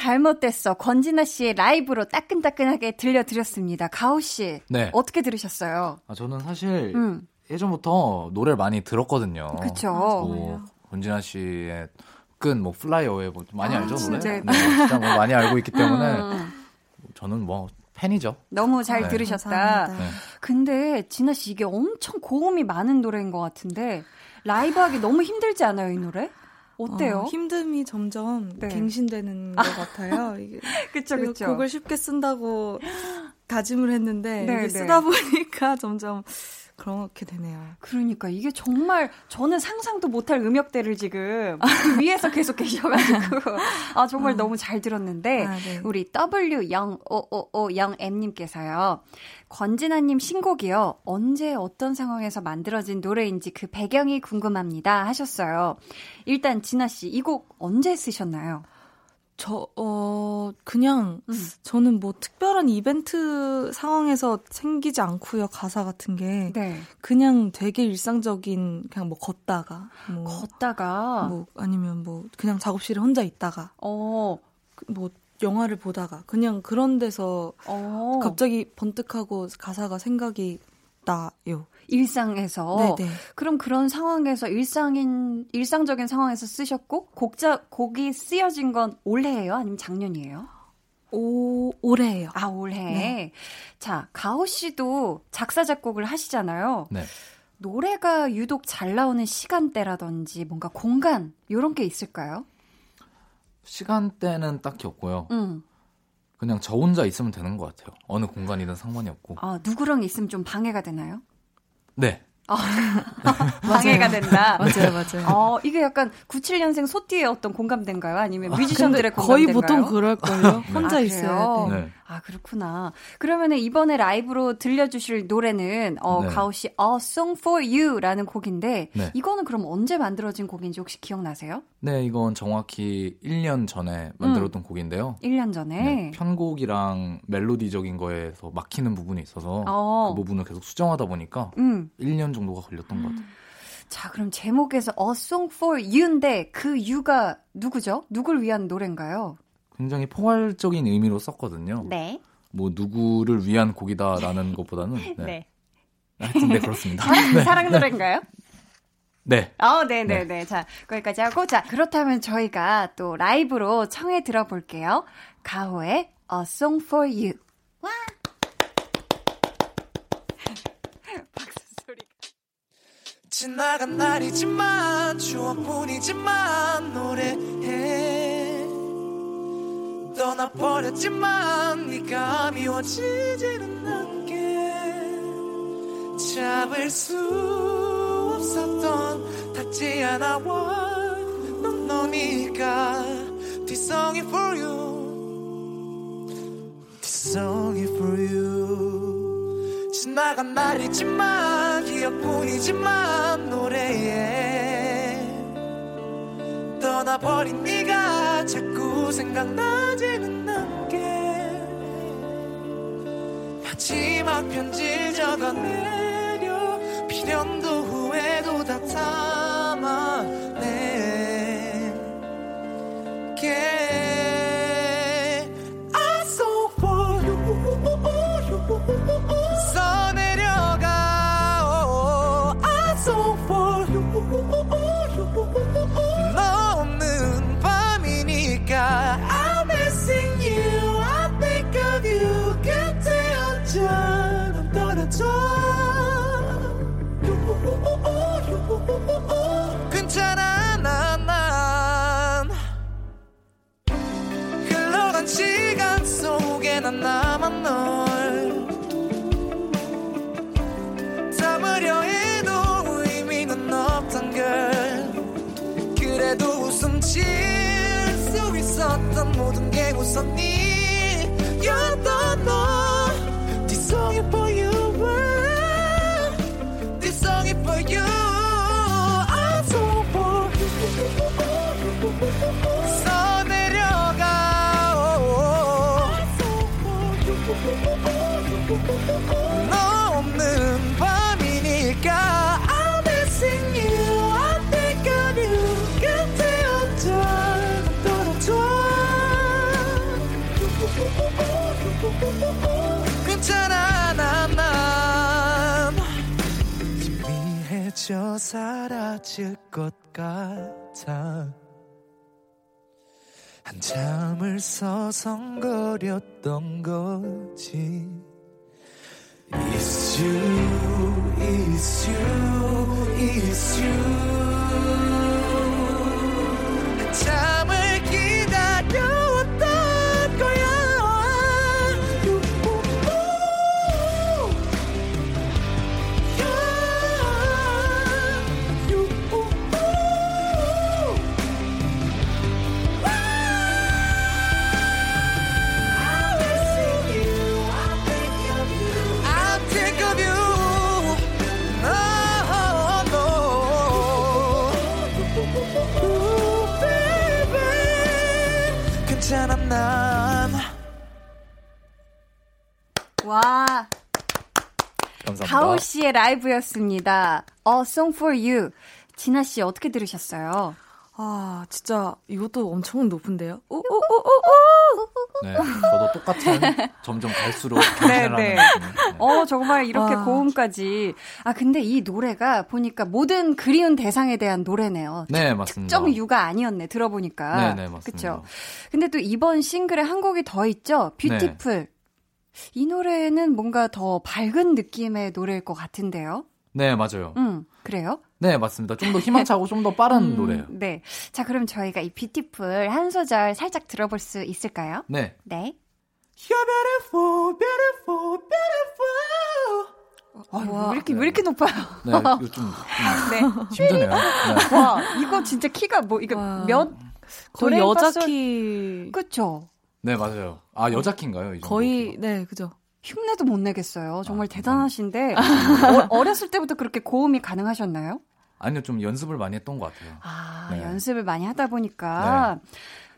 잘못됐어. 권진아 씨의 라이브로 따끈따끈하게 들려드렸습니다. 가호 씨. 네. 어떻게 들으셨어요? 아, 저는 사실 음. 예전부터 노래를 많이 들었거든요. 그쵸. 뭐, 권진아 씨의 끈, 뭐, Fly Away, 뭐, 많이 아, 알죠, 노래? 네, 네, 진짜 뭐 많이 알고 있기 때문에 음. 저는 뭐, 팬이죠. 너무 잘 네. 들으셨다. 네. 근데 진아 씨 이게 엄청 고음이 많은 노래인 것 같은데 라이브하기 너무 힘들지 않아요 이 노래? 어때요? 어, 힘듦이 점점 네. 갱신되는 것 같아요. 이게 그쵸, 그쵸. 곡을 쉽게 쓴다고 다짐을 했는데 네, 네. 쓰다 보니까 점점 그렇게 되네요. 그러니까 이게 정말 저는 상상도 못할 음역대를 지금 위에서 계속 계셔가지고 아 정말 어. 너무 잘 들었는데 아, 네. 우리 W 0 5 5 5 0 M 님께서요. 권진아님 신곡이요. 언제 어떤 상황에서 만들어진 노래인지 그 배경이 궁금합니다 하셨어요. 일단 진아 씨 이 곡 언제 쓰셨나요? 저, 어, 그냥, 음. 저는 뭐 특별한 이벤트 상황에서 생기지 않고요, 가사 같은 게. 네. 그냥 되게 일상적인, 그냥 뭐 걷다가. 뭐, 걷다가. 뭐, 아니면 뭐, 그냥 작업실에 혼자 있다가. 어. 뭐, 영화를 보다가. 그냥 그런 데서 어. 갑자기 번뜩하고 가사가 생각이 나요. 일상에서 네네. 그럼 그런 상황에서 일상인 일상적인 상황에서 쓰셨고 곡자 곡이 쓰여진 건 올해예요, 아니면 작년이에요? 오 올해예요. 아 올해. 네. 자 가오 씨도 작사 작곡을 하시잖아요. 네. 노래가 유독 잘 나오는 시간대라든지 뭔가 공간 이런 게 있을까요? 시간대는 딱히 없고요. 음. 그냥 저 혼자 있으면 되는 것 같아요. 어느 공간이든 상관이 없고. 아 누구랑 있으면 좀 방해가 되나요? 네. 어, 방해가 된다. 맞아요, 맞아요. 어, 이게 약간 97년생 소띠의 어떤 공감대인가요? 아니면 아, 뮤지션들의 아, 공감대인가요? 거의 보통 그럴걸요? 혼자 아, 있어요. 네. 아, 그렇구나. 그러면은 이번에 라이브로 들려주실 노래는, 어, 네. 가오 씨, A Song for You라는 곡인데, 네. 이거는 그럼 언제 만들어진 곡인지 혹시 기억나세요? 네, 이건 정확히 1년 전에 만들었던 음. 곡인데요. 1년 전에? 네, 편곡이랑 멜로디적인 거에서 막히는 부분이 있어서, 어. 그 부분을 계속 수정하다 보니까, 음. 1년 정도가 걸렸던 것 같아요. 자, 그럼 제목에서 A Song for You인데, 그 You가 누구죠? 누굴 위한 노래인가요? 굉장히 포괄적인 의미로 썼거든요. 네. 뭐 누구를 위한 곡이다라는 것보다는 네. 네. 하여튼 네 그렇습니다. 사랑, 네. 사랑 노래인가요? 네. 어, 네, 네, 네. 자, 거기까지 하고 자, 그렇다면 저희가 또 라이브로 청해 들어볼게요. 가호의 A Song for You. 와. 박수 소리. 지나간 날이지만 추억뿐이지만 노래해. 떠나버렸지만 네가 미워지지는 않게 잡을 수 없었던 닿지 않아와 넌 너니까. This song is for you. This song is for you. 지나간 날이지만 기억뿐이지만 노래에 떠나버린 네가 생각나지는 않게 마지막 편지 적어내 괜찮아 난난 흘러간 시간 속에 난 나만 널 담으려 해도 의미는 없던 걸 그래도 웃음 질수 있었던 모든 게 웃었니? 너 없는 밤이니까 I'm missing you 떨어져 괜찮아 난난. 희미해져 사라질 것 같아. 한참을 서성거렸던 거지 It's you, it's you, it's you 와. 감사합니다. 가오 씨의 라이브였습니다. A Song for You. 진아 씨 어떻게 들으셨어요? 아, 진짜 이것도 엄청 높은데요? 오, 오, 오, 오, 오. 네, 저도 똑같은 점점 갈수록 네, 네. 네. 어, 정말 이렇게 와. 고음까지. 아, 근데 이 노래가 보니까 모든 그리운 대상에 대한 노래네요. 네, 맞습니다. 특정 유가 아니었네, 들어보니까. 네, 네, 맞습니다. 그쵸? 근데 또 이번 싱글에 한 곡이 더 있죠? Beautiful. 네. 이 노래는 뭔가 더 밝은 느낌의 노래일 것 같은데요? 네, 맞아요. 음, 그래요? 네, 맞습니다. 좀 더 희망차고 좀 더 빠른 음, 노래예요. 네. 자, 그럼 저희가 이 Beautiful 한 소절 살짝 들어볼 수 있을까요? 네. 네. You're beautiful, beautiful, beautiful. 아, 와, 왜 이렇게, 네. 왜 이렇게 높아요? 네, 이거 좀, 좀 네. 힘드네요. 네. 와, 이거 진짜 키가 뭐, 이거 와. 몇? 거의 여자 키. 그쵸? 네, 맞아요. 아, 여자 키인가요? 이 거의, 네, 그죠. 흉내도 못 내겠어요. 정말 아, 대단하신데 어, 렸을 때부터 그렇게 고음이 가능하셨나요? 아니요, 좀 연습을 많이 했던 것 같아요. 아, 네. 연습을 많이 하다 보니까 네.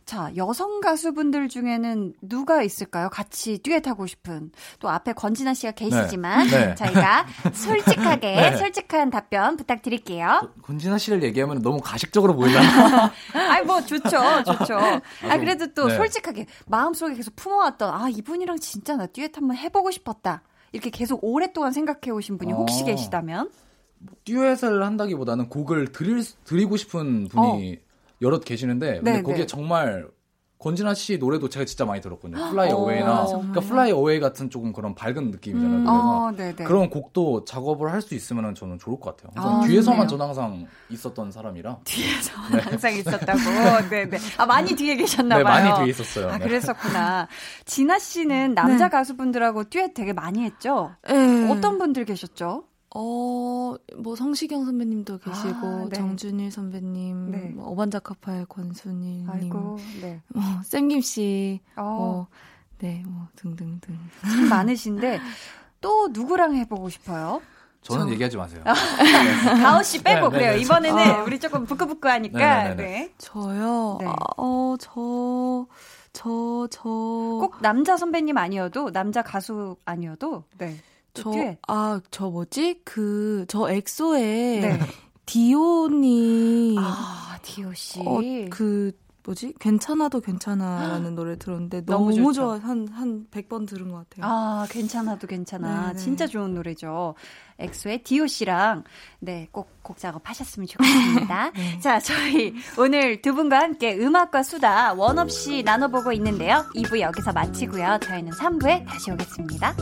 자, 여성 가수분들 중에는 누가 있을까요? 같이 듀엣하고 싶은. 또 앞에 권진아 씨가 계시지만 네. 네. 저희가 솔직하게 네. 솔직한 답변 부탁드릴게요. 권진아 씨를 얘기하면 너무 가식적으로 보이나? 아이 뭐 좋죠. 좋죠. 아 그래도 또 네. 솔직하게 마음속에 계속 품어왔던 아, 이분이랑 진짜 나 듀엣 한번 해 보고 싶었다. 이렇게 계속 오랫동안 생각해 오신 분이 혹시 어. 계시다면 듀엣을 한다기보다는 곡을 드릴 드리고 싶은 분이 어. 여럿 계시는데 근데 네, 거기에 네. 정말 권진아 씨 노래도 제가 진짜 많이 들었거든요. Fly Away나 그러니까 Fly Away 같은 조금 그런 밝은 느낌이잖아요. 음. 그래서 어, 그런 곡도 작업을 할 수 있으면 저는 좋을 것 같아요. 항상 아, 뒤에서만 저는 항상 있었던 사람이라 뒤에서 네. 항상 있었다고. 네, 네. 아 많이 뒤에 계셨나 네, 봐요. 많이 뒤에 있었어요. 아, 네. 그랬었구나. 진아 씨는 남자 네. 가수분들하고 듀엣 되게 많이 했죠? 네. 어떤 분들 계셨죠? 어, 뭐 성시경 선배님도 계시고 아, 네. 정준일 선배님, 네. 뭐 어반자카파의 권순일님, 아이고, 네. 뭐 쌤김 씨, 어. 뭐, 네, 뭐 등등등 참 많으신데 또 누구랑 해보고 싶어요? 저는 저... 얘기하지 마세요. 가오 씨 빼고 네, 네 그래요. 네, 이번에는 아. 우리 조금 부끄부끄하니까. 네. 네. 저요. 네. 아, 어, 저. 저, 저. 꼭 남자 선배님 아니어도, 남자 가수 아니어도, 네. 저, 아, 저 뭐지? 그, 저 엑소의 네. 디오니. 아, 디오 씨. 어, 그, 뭐지? 괜찮아도 괜찮아라는 노래 들었는데 너무, 너무 좋아. 한, 한 100번 들은 것 같아요. 아, 괜찮아도 괜찮아. 네네. 진짜 좋은 노래죠. 엑소의 디오 씨랑, 네, 꼭 곡 작업하셨으면 좋겠습니다. 네. 자, 저희 오늘 두 분과 함께 음악과 수다 원 없이 나눠보고 있는데요. 2부 여기서 마치고요. 저희는 3부에 다시 오겠습니다.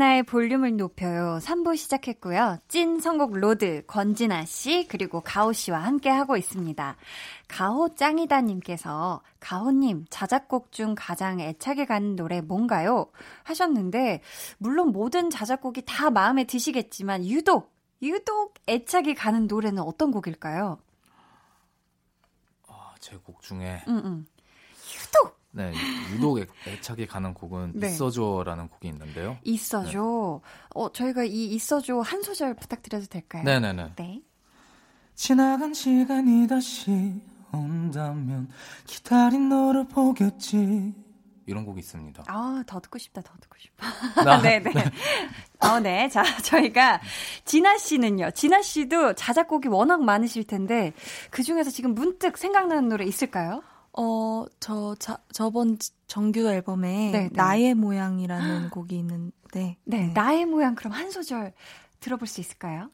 강한나의 볼륨을 높여요. 3부 시작했고요. 찐 선곡 로드 권진아 씨 그리고 가호 씨와 함께 하고 있습니다. 가호 짱이다 님께서 가호 님 자작곡 중 가장 애착이 가는 노래 뭔가요? 하셨는데 물론 모든 자작곡이 다 마음에 드시겠지만 유독 유독 애착이 가는 노래는 어떤 곡일까요? 아, 제 곡 중에 음, 음. 네, 유독 애착이 가는 곡은 네. 있어줘라는 곡이 있는데요. 있어줘. 네. 어, 저희가 이 있어줘 한 소절 부탁드려도 될까요? 네네네. 네. 지나간 시간이 다시 온다면 기다린 너를 보겠지. 이런 곡이 있습니다. 아, 더 듣고 싶다, 더 듣고 싶다. 나, 네네. 네. 어, 네. 자, 저희가, 진아 씨는요, 진아 씨도 자작곡이 워낙 많으실 텐데, 그 중에서 지금 문득 생각나는 노래 있을까요? 어, 저, 자, 저번 정규 앨범에 네, 네. 나의 모양이라는 곡이 있는데. 네, 네, 나의 모양 그럼 한 소절 들어볼 수 있을까요?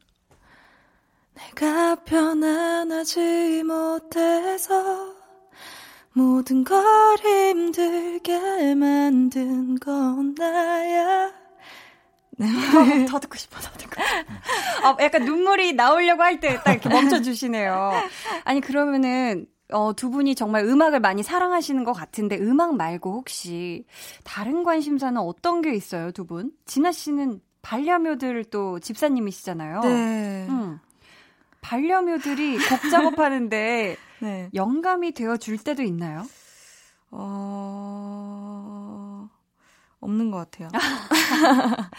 내가 편안하지 못해서 모든 걸 힘들게 만든 건 나야. 네. 어, 더 듣고 싶어, 더 듣고 싶어. 어, 약간 눈물이 나오려고 할 때 딱 이렇게 멈춰주시네요. 아니, 그러면은, 어, 두 분이 정말 음악을 많이 사랑하시는 것 같은데, 음악 말고 혹시 다른 관심사는 어떤 게 있어요, 두 분? 진아 씨는 반려묘들 또 집사님이시잖아요. 네. 음. 반려묘들이 곡 작업하는데 네. 영감이 되어 줄 때도 있나요? 어... 없는 것 같아요.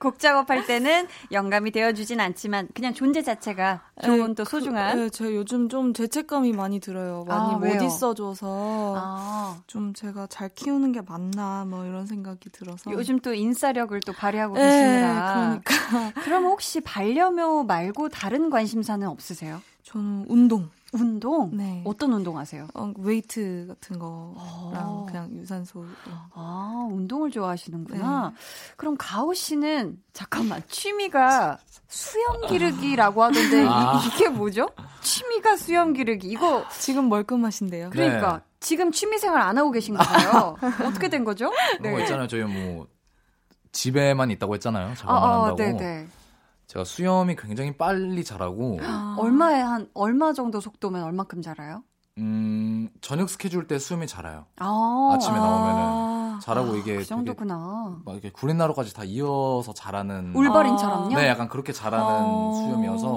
곡 작업할 때는 영감이 되어주진 않지만 그냥 존재 자체가 좋은 네, 또 그, 소중한. 그, 네, 저 요즘 좀 죄책감이 많이 들어요. 많이 아, 못 있어줘서 아. 좀 제가 잘 키우는 게 맞나 뭐 이런 생각이 들어서. 요즘 또 인싸력을 또 발휘하고 네, 계시느라. 그러니까. 그럼 혹시 반려묘 말고 다른 관심사는 없으세요? 저는 운동. 운동? 네. 어떤 운동 하세요? 어, 웨이트 같은 거랑 아. 그냥 유산소. 아, 운동을 좋아하시는구나. 네. 그럼 가오 씨는 잠깐만 취미가 수염 기르기라고 하던데 아. 이, 게 뭐죠? 취미가 수염 기르기. 이거 지금 멀끔하신데요. 그러니까 네. 지금 취미 생활 안 하고 계신 거예요. 어떻게 된 거죠? 네. 거 있잖아요. 저희 뭐 집에만 있다고 했잖아요. 작업만 아, 아, 한다고. 네네. 제가 수염이 굉장히 빨리 자라고 아. 얼마에 한 얼마 정도 속도면 얼마큼 자라요? 음 저녁 스케줄 때 수염이 자라요. 아. 침에 나오면은 아. 자라고 이게 그 정도구나. 막 이렇게 구렛나루까지 다 이어서 자라는 울버린처럼요? 네, 약간 그렇게 자라는 아. 수염이어서.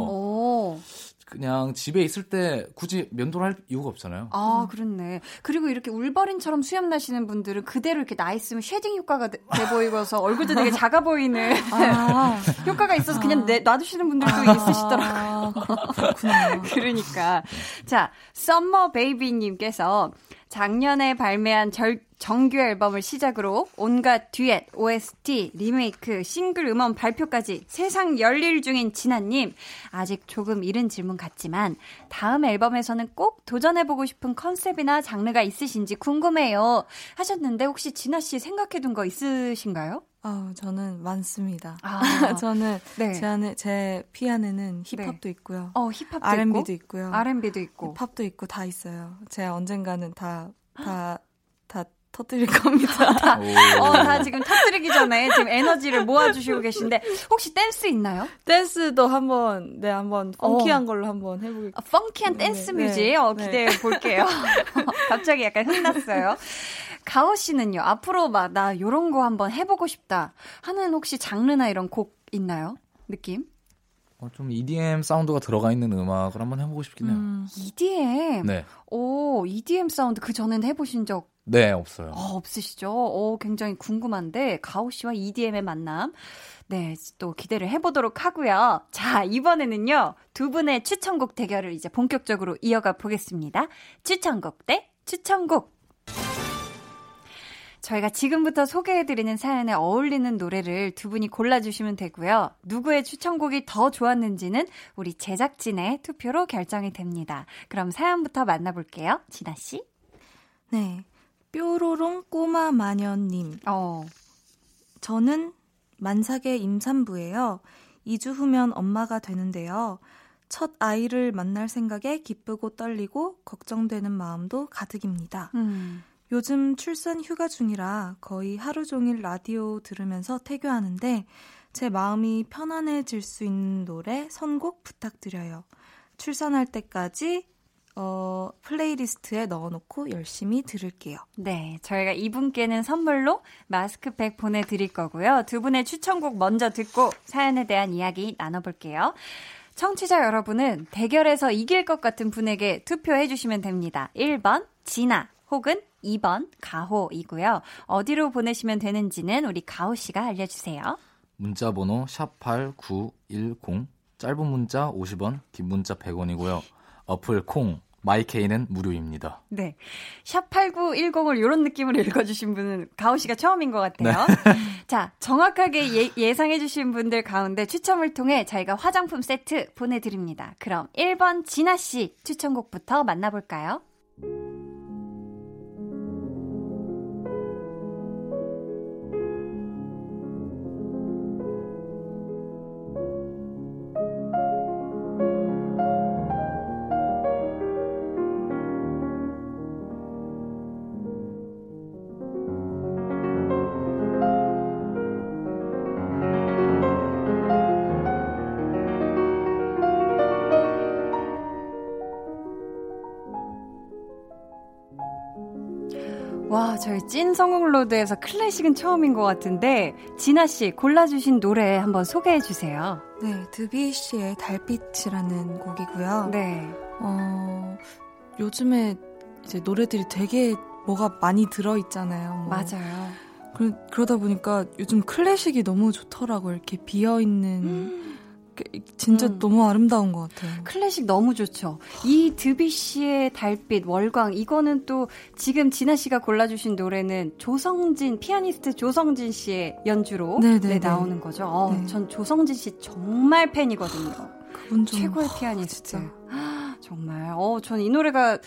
오. 그냥 집에 있을 때 굳이 면도를 할 이유가 없잖아요. 아, 그렇네. 그리고 이렇게 울버린처럼 수염 나시는 분들은 그대로 이렇게 나 있으면 shading 효과가 돼, 보이고서 얼굴도 되게 작아 보이는 아. 효과가 있어서 그냥 내, 놔두시는 분들도 아. 있으시더라고요. 그렇구나. 그러니까. 자, 썸머 베이비님께서 작년에 발매한 절, 정규 앨범을 시작으로 온갖 듀엣, OST, 리메이크, 싱글 음원 발표까지 세상 열일 중인 진아님. 아직 조금 이른 질문 같지만 다음 앨범에서는 꼭 도전해보고 싶은 컨셉이나 장르가 있으신지 궁금해요. 하셨는데 혹시 진아 씨 생각해둔 거 있으신가요? 아, 저는 많습니다. 아, 저는 네. 제 안에 제 피아노는 힙합도 네. 있고요. 어, 힙합도 R&B도 있고? 있고요. R&B도 있고. 힙합도 있고 다 있어요. 제가 언젠가는 다 다 다 터뜨릴 겁니다. 다, 어, 다 지금 터뜨리기 전에 지금 에너지를 모아주시고 계신데 혹시 댄스 있나요? 댄스도 한번 네 한번 펑키한 어. 걸로 한번 해보겠습니다. 아, 펑키한 댄스 네, 뮤직 네, 어, 기대해 네. 볼게요. 갑자기 약간 흥났어요. 가호 씨는요, 앞으로 막, 나 요런 거 한번 해보고 싶다 하는 혹시 장르나 이런 곡 있나요? 느낌? 어, 좀 EDM 사운드가 들어가 있는 음악을 한번 해보고 싶긴 해요. 음, EDM? 네. 오, EDM 사운드 그 전에는 해보신 적? 네, 없어요. 어, 없으시죠? 오, 굉장히 궁금한데, 가오 씨와 EDM의 만남. 네, 또 기대를 해보도록 하고요. 자, 이번에는요, 두 분의 추천곡 대결을 이제 본격적으로 이어가 보겠습니다. 추천곡 대 추천곡. 저희가 지금부터 소개해드리는 사연에 어울리는 노래를 두 분이 골라주시면 되고요. 누구의 추천곡이 더 좋았는지는 우리 제작진의 투표로 결정이 됩니다. 그럼 사연부터 만나볼게요. 진아씨. 네. 뾰로롱 꼬마 마녀님. 어. 저는 만삭의 임산부예요. 2주 후면 엄마가 되는데요. 첫 아이를 만날 생각에 기쁘고 떨리고 걱정되는 마음도 가득입니다. 음. 요즘 출산 휴가 중이라 거의 하루 종일 라디오 들으면서 태교하는데 제 마음이 편안해질 수 있는 노래 선곡 부탁드려요. 출산할 때까지 어, 플레이리스트에 넣어놓고 열심히 들을게요. 네, 저희가 이분께는 선물로 마스크팩 보내드릴 거고요. 두 분의 추천곡 먼저 듣고 사연에 대한 이야기 나눠볼게요. 청취자 여러분은 대결에서 이길 것 같은 분에게 투표해 주시면 됩니다. 1번 진아 혹은 2번 가호이고요. 어디로 보내시면 되는지는 우리 가호 씨가 알려주세요. 문자 번호 샵8910 짧은 문자 50원, 긴 문자 100원이고요. 어플 콩 마이케이는 무료입니다. 네. 샵8910을 이런 느낌으로 읽어주신 분은 가오 씨가 처음인 것 같아요. 네. 자, 정확하게 예, 상해주신 분들 가운데 추첨을 통해 저희가 화장품 세트 보내드립니다. 그럼 1번 진아 씨 추천곡부터 만나볼까요? 저희 찐 성공로드에서 클래식은 처음인 것 같은데, 진아 씨, 골라주신 노래 한번 소개해 주세요. 네, 드비씨의 달빛이라는 곡이고요. 네. 어, 요즘에 이제 노래들이 되게 뭐가 많이 들어 있잖아요. 뭐. 맞아요. 그, 그러다 보니까 요즘 클래식이 너무 좋더라고요. 이렇게 비어 있는. 음. 진짜 음. 너무 아름다운 것 같아요. 클래식 너무 좋죠. 이 드비 씨의 달빛, 월광, 이거는 또 지금 진아 씨가 골라주신 노래는 조성진, 피아니스트 조성진 씨의 연주로 네, 네, 네 나오는 거죠. 어, 네. 전 조성진 씨 정말 팬이거든요. 그분 좀, 최고의 피아니스트. 아, 정말. 어, 전 이 노래가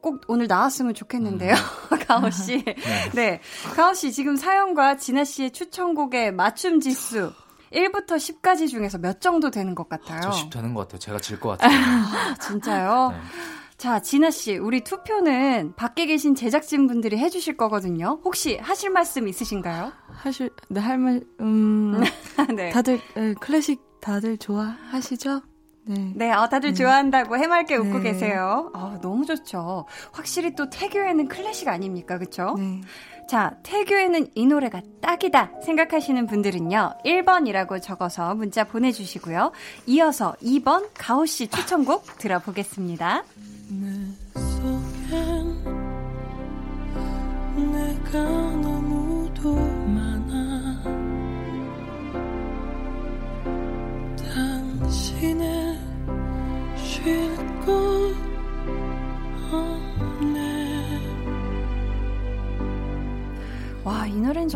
꼭 오늘 나왔으면 좋겠는데요. 음. 가오 씨. 네. 네. 가오 씨 지금 사연과 진아 씨의 추천곡의 맞춤 지수 1부터 10까지 중에서 몇 정도 되는 것 같아요? 저10 되는 것 같아요. 제가 질 것 같아요. 진짜요? 네. 자, 진아 씨, 우리 투표는 밖에 계신 제작진 분들이 해주실 거거든요. 혹시 하실 말씀 있으신가요? 하실, 네, 할 말, 음, 네. 다들, 네, 클래식 다들 좋아하시죠? 네. 네, 어, 다들 네. 좋아한다고 해맑게 웃고 네. 계세요. 어, 너무 좋죠. 확실히 또 태교에는 클래식 아닙니까? 그쵸? 네. 자, 태교에는 이 노래가 딱이다 생각하시는 분들은요. 1번이라고 적어서 문자 보내주시고요. 이어서 2번 가오 씨 추천곡 들어보겠습니다. 내가 너무도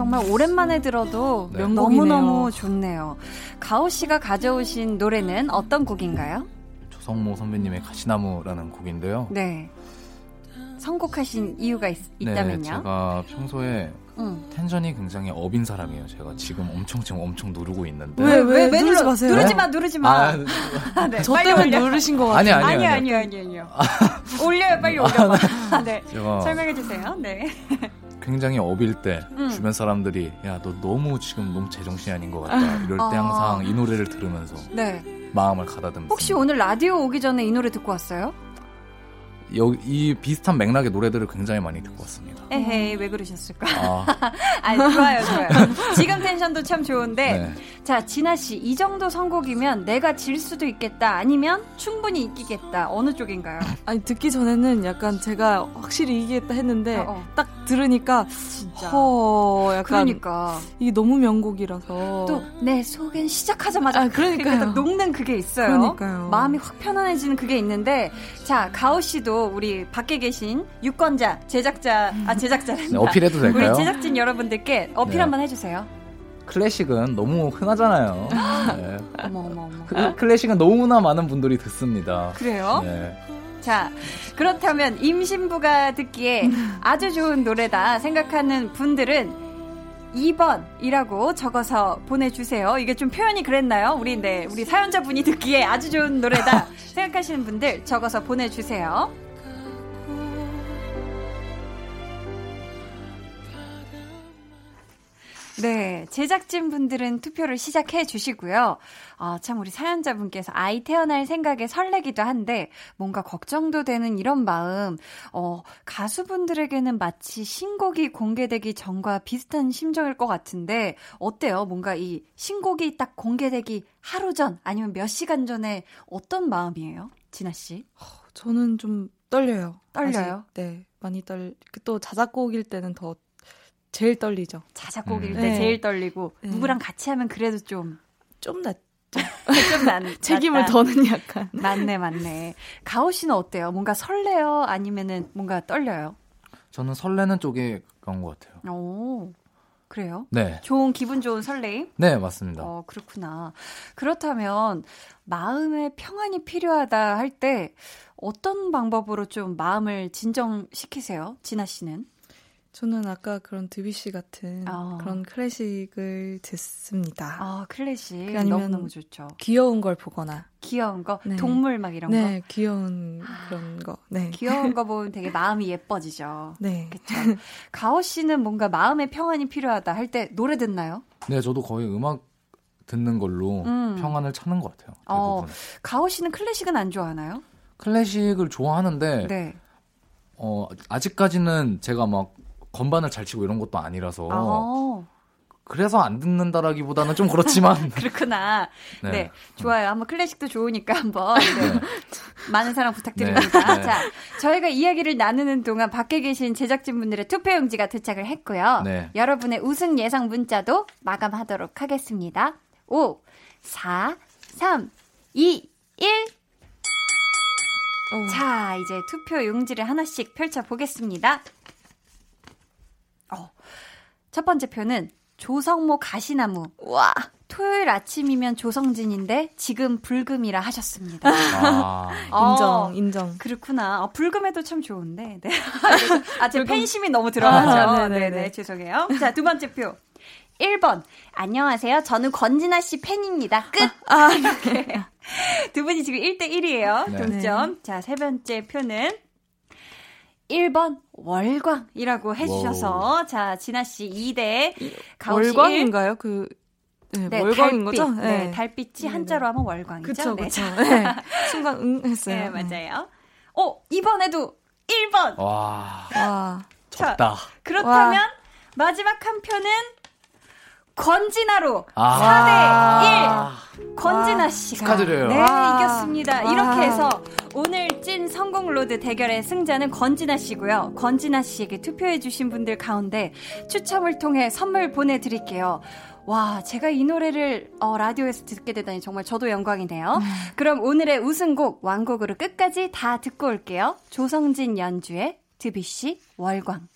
정말 오랜만에 들어도 네. 너무너무 좋네요. 가오 씨가 가져오신 노래는 어떤 곡인가요? 조성모 선배님의 가시나무라는 곡인데요. 네. 선곡하신 이유가 있, 다면요 네, 제가 평소에 응. 텐션이 굉장히 업인 사람이에요. 제가 지금 엄청 지금 엄청 누르고 있는데. 왜, 왜, 왜 누르지 마세요? 누르지 마, 누르지 마. 아, 아 네, 저 때문에 올려. 누르신 것 같아요. 아니, 아니, 아니, 아니, 아니, 아니요. 올려요, 빨리 올려봐. 아, 네. 제가 설명해 주세요. 네. 굉장히 어빌 때 음. 주변 사람들이 야 너 너무 지금 너무 제정신이 아닌 것 같다 이럴 때 아. 항상 이 노래를 들으면서 네. 마음을 가다듬습니다. 혹시 오늘 라디오 오기 전에 이 노래 듣고 왔어요? 여기 이 비슷한 맥락의 노래들을 굉장히 많이 듣고 왔습니다. 에헤이 왜 그러셨을까? 아, 아 좋아요 좋아요. 지금 텐션도 참 좋은데 네. 자 진아 씨 이 정도 선곡이면 내가 질 수도 있겠다 아니면 충분히 이기겠다 어느 쪽인가요? 아니 듣기 전에는 약간 제가 확실히 이기겠다 했는데 어, 어. 딱 들으니까 진짜 허 약간 그러니까 이게 너무 명곡이라서 또 내 속엔 시작하자마자 아, 그러니까 녹는 그게 있어요. 그러니까요. 마음이 확 편안해지는 그게 있는데 자 가오 씨도 우리 밖에 계신 유권자, 제작자, 아 제작자란다. 네, 어필해도 될까요? 우리 제작진 여러분들께 어필 네. 한번 해주세요. 클래식은 너무 흔하잖아요. 네. 어머 어머 어머. 클래식은 너무나 많은 분들이 듣습니다. 그래요? 네. 자, 그렇다면 임신부가 듣기에 아주 좋은 노래다 생각하는 분들은 2번이라고 적어서 보내주세요. 이게 좀 표현이 그랬나요? 우리, 네, 우리 사연자분이 듣기에 아주 좋은 노래다 생각하시는 분들 적어서 보내주세요. 네, 제작진 분들은 투표를 시작해 주시고요. 아, 참 우리 사연자분께서 아이 태어날 생각에 설레기도 한데 뭔가 걱정도 되는 이런 마음. 어, 가수분들에게는 마치 신곡이 공개되기 전과 비슷한 심정일 것 같은데 어때요? 뭔가 이 신곡이 딱 공개되기 하루 전 아니면 몇 시간 전에 어떤 마음이에요? 진아 씨? 저는 좀 떨려요. 떨려요? 아직, 네, 많이 떨. 또 자작곡일 때는 더 제일 떨리죠. 자작곡일 음. 때 네. 제일 떨리고 네. 누구랑 같이 하면 그래도 좀 좀 낫. 좀 난, 책임을 더는 약간. 맞네, 맞네. 가오 씨는 어때요? 뭔가 설레요? 아니면은 뭔가 떨려요? 저는 설레는 쪽에 가까운 것 같아요. 오, 그래요? 네. 좋은, 기분 좋은 설레임? 네, 맞습니다. 어, 그렇구나. 그렇다면, 마음의 평안이 필요하다 할 때, 어떤 방법으로 좀 마음을 진정시키세요? 진아 씨는? 저는 아까 그런 드비시 같은 어. 그런 클래식을 듣습니다. 아, 클래식. 아니면 너무너무 좋죠. 귀여운 걸 보거나. 귀여운 거? 네. 동물 막 이런 네, 거? 네, 귀여운 그런 거. 네. 귀여운 거 보면 되게 마음이 예뻐지죠. 네. 그쵸. 가오 씨는 뭔가 마음의 평안이 필요하다 할 때 노래 듣나요? 네, 저도 거의 음악 듣는 걸로 음. 평안을 찾는 것 같아요. 어, 가오 씨는 클래식은 안 좋아하나요? 클래식을 좋아하는데, 네. 어, 아직까지는 제가 막 건반을 잘 치고 이런 것도 아니라서 아. 그래서 안 듣는다라기보다는 좀 그렇지만 그렇구나. 네. 네. 좋아요. 한번 클래식도 좋으니까 한번 네. 네. 많은 사랑 부탁드립니다. 네. 자, 저희가 이야기를 나누는 동안 밖에 계신 제작진분들의 투표 용지가 도착을 했고요. 네. 여러분의 우승 예상 문자도 마감하도록 하겠습니다. 5 4 3 2 1 오. 자, 이제 투표 용지를 하나씩 펼쳐 보겠습니다. 어. 첫 번째 표는 조성모 가시나무. 와. 토요일 아침이면 조성진인데 지금 불금이라 하셨습니다. 아. 인정, 어, 인정. 그렇구나. 어, 불금에도 참 좋은데. 네. 아, 제 팬심이 너무 들어가죠. 아, 네네. 네네. 죄송해요. 자, 두 번째 표. 1번. 안녕하세요. 저는 권진아 씨 팬입니다. 끝. 아, 이렇게. 두 분이 지금 1대 1이에요. 네. 동점. 자, 세 번째 표는 1번 월광이라고 해주셔서 자 진아 씨 2대 가오 씨 월광인가요? 그 네, 네, 월광인 달빛, 거죠? 네, 네 달빛이 네, 한자로 하면 월광이죠. 그쵸, 네. 그쵸. 네. 순간 응 했어요. 네, 맞아요. 어, 이번에도 1번. 와. 와. 자, 졌다. 그렇다면 와. 마지막 한 표는 권진아로 아~ 4대 1 권진아 씨가 축하드려요. 네, 이겼습니다. 이렇게 해서 오늘 찐 선곡 로드 대결의 승자는 권진아 씨고요. 권진아 씨에게 투표해 주신 분들 가운데 추첨을 통해 선물 보내 드릴게요. 와, 제가 이 노래를 어, 라디오에서 듣게 되다니 정말 저도 영광이네요. 음. 그럼 오늘의 우승곡 완곡으로 끝까지 다 듣고 올게요. 조성진 연주의 드뷔시 월광.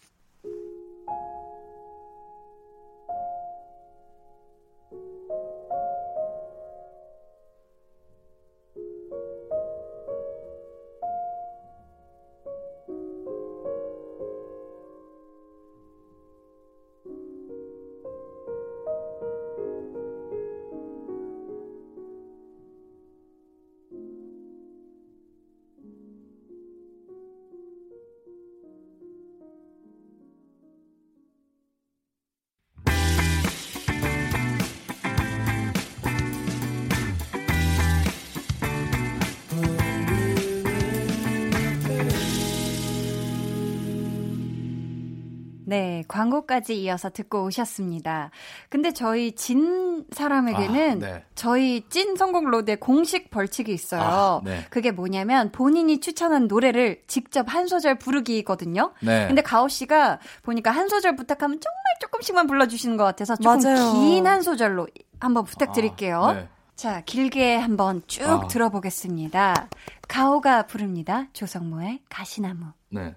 네, 광고까지 이어서 듣고 오셨습니다. 근데 저희 진 사람에게는 아, 네. 저희 찐 성공 로드의 공식 벌칙이 있어요. 아, 네. 그게 뭐냐면 본인이 추천한 노래를 직접 한 소절 부르기거든요. 네. 근데 가오 씨가 보니까 한 소절 부탁하면 정말 조금씩만 불러주시는 것 같아서 조금 긴 한 소절로 한번 부탁드릴게요. 아, 네. 자, 길게 한번 쭉 아. 들어보겠습니다. 가오가 부릅니다. 조성모의 가시나무. 네.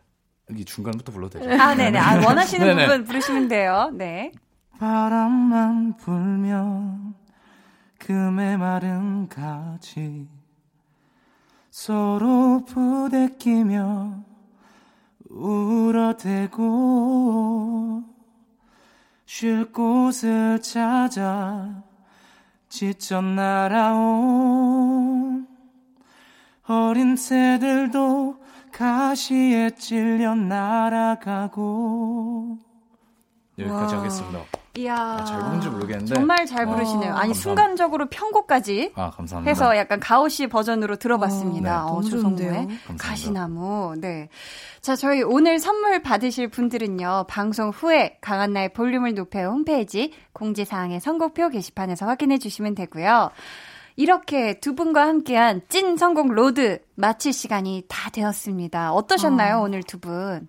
여기 중간부터 불러도 되죠? 아, 네네. 아, 원하시는 부분 부르시면 돼요. 네. 바람만 불면 그 메마른 가지 서로 부대끼며 울어대고 쉴 곳을 찾아 지쳐 날아온 어린 새들도 가시에 찔려 날아가고 여기까지 와. 하겠습니다. 이야. 아, 잘 부른지 모르겠는데. 정말 잘 부르시네요. 어, 아니, 감사합니다. 순간적으로 편곡까지. 아, 감사합니다. 해서 약간 가오 씨 버전으로 들어봤습니다. 어, 네, 어, 조성모의 가시나무. 네. 자, 저희 오늘 선물 받으실 분들은요, 방송 후에 강한나의 볼륨을 높여 홈페이지 공지사항의 선곡표 게시판에서 확인해 주시면 되고요. 이렇게 두 분과 함께한 찐 선곡 로드 마칠 시간이 다 되었습니다. 어떠셨나요, 어. 오늘 두 분?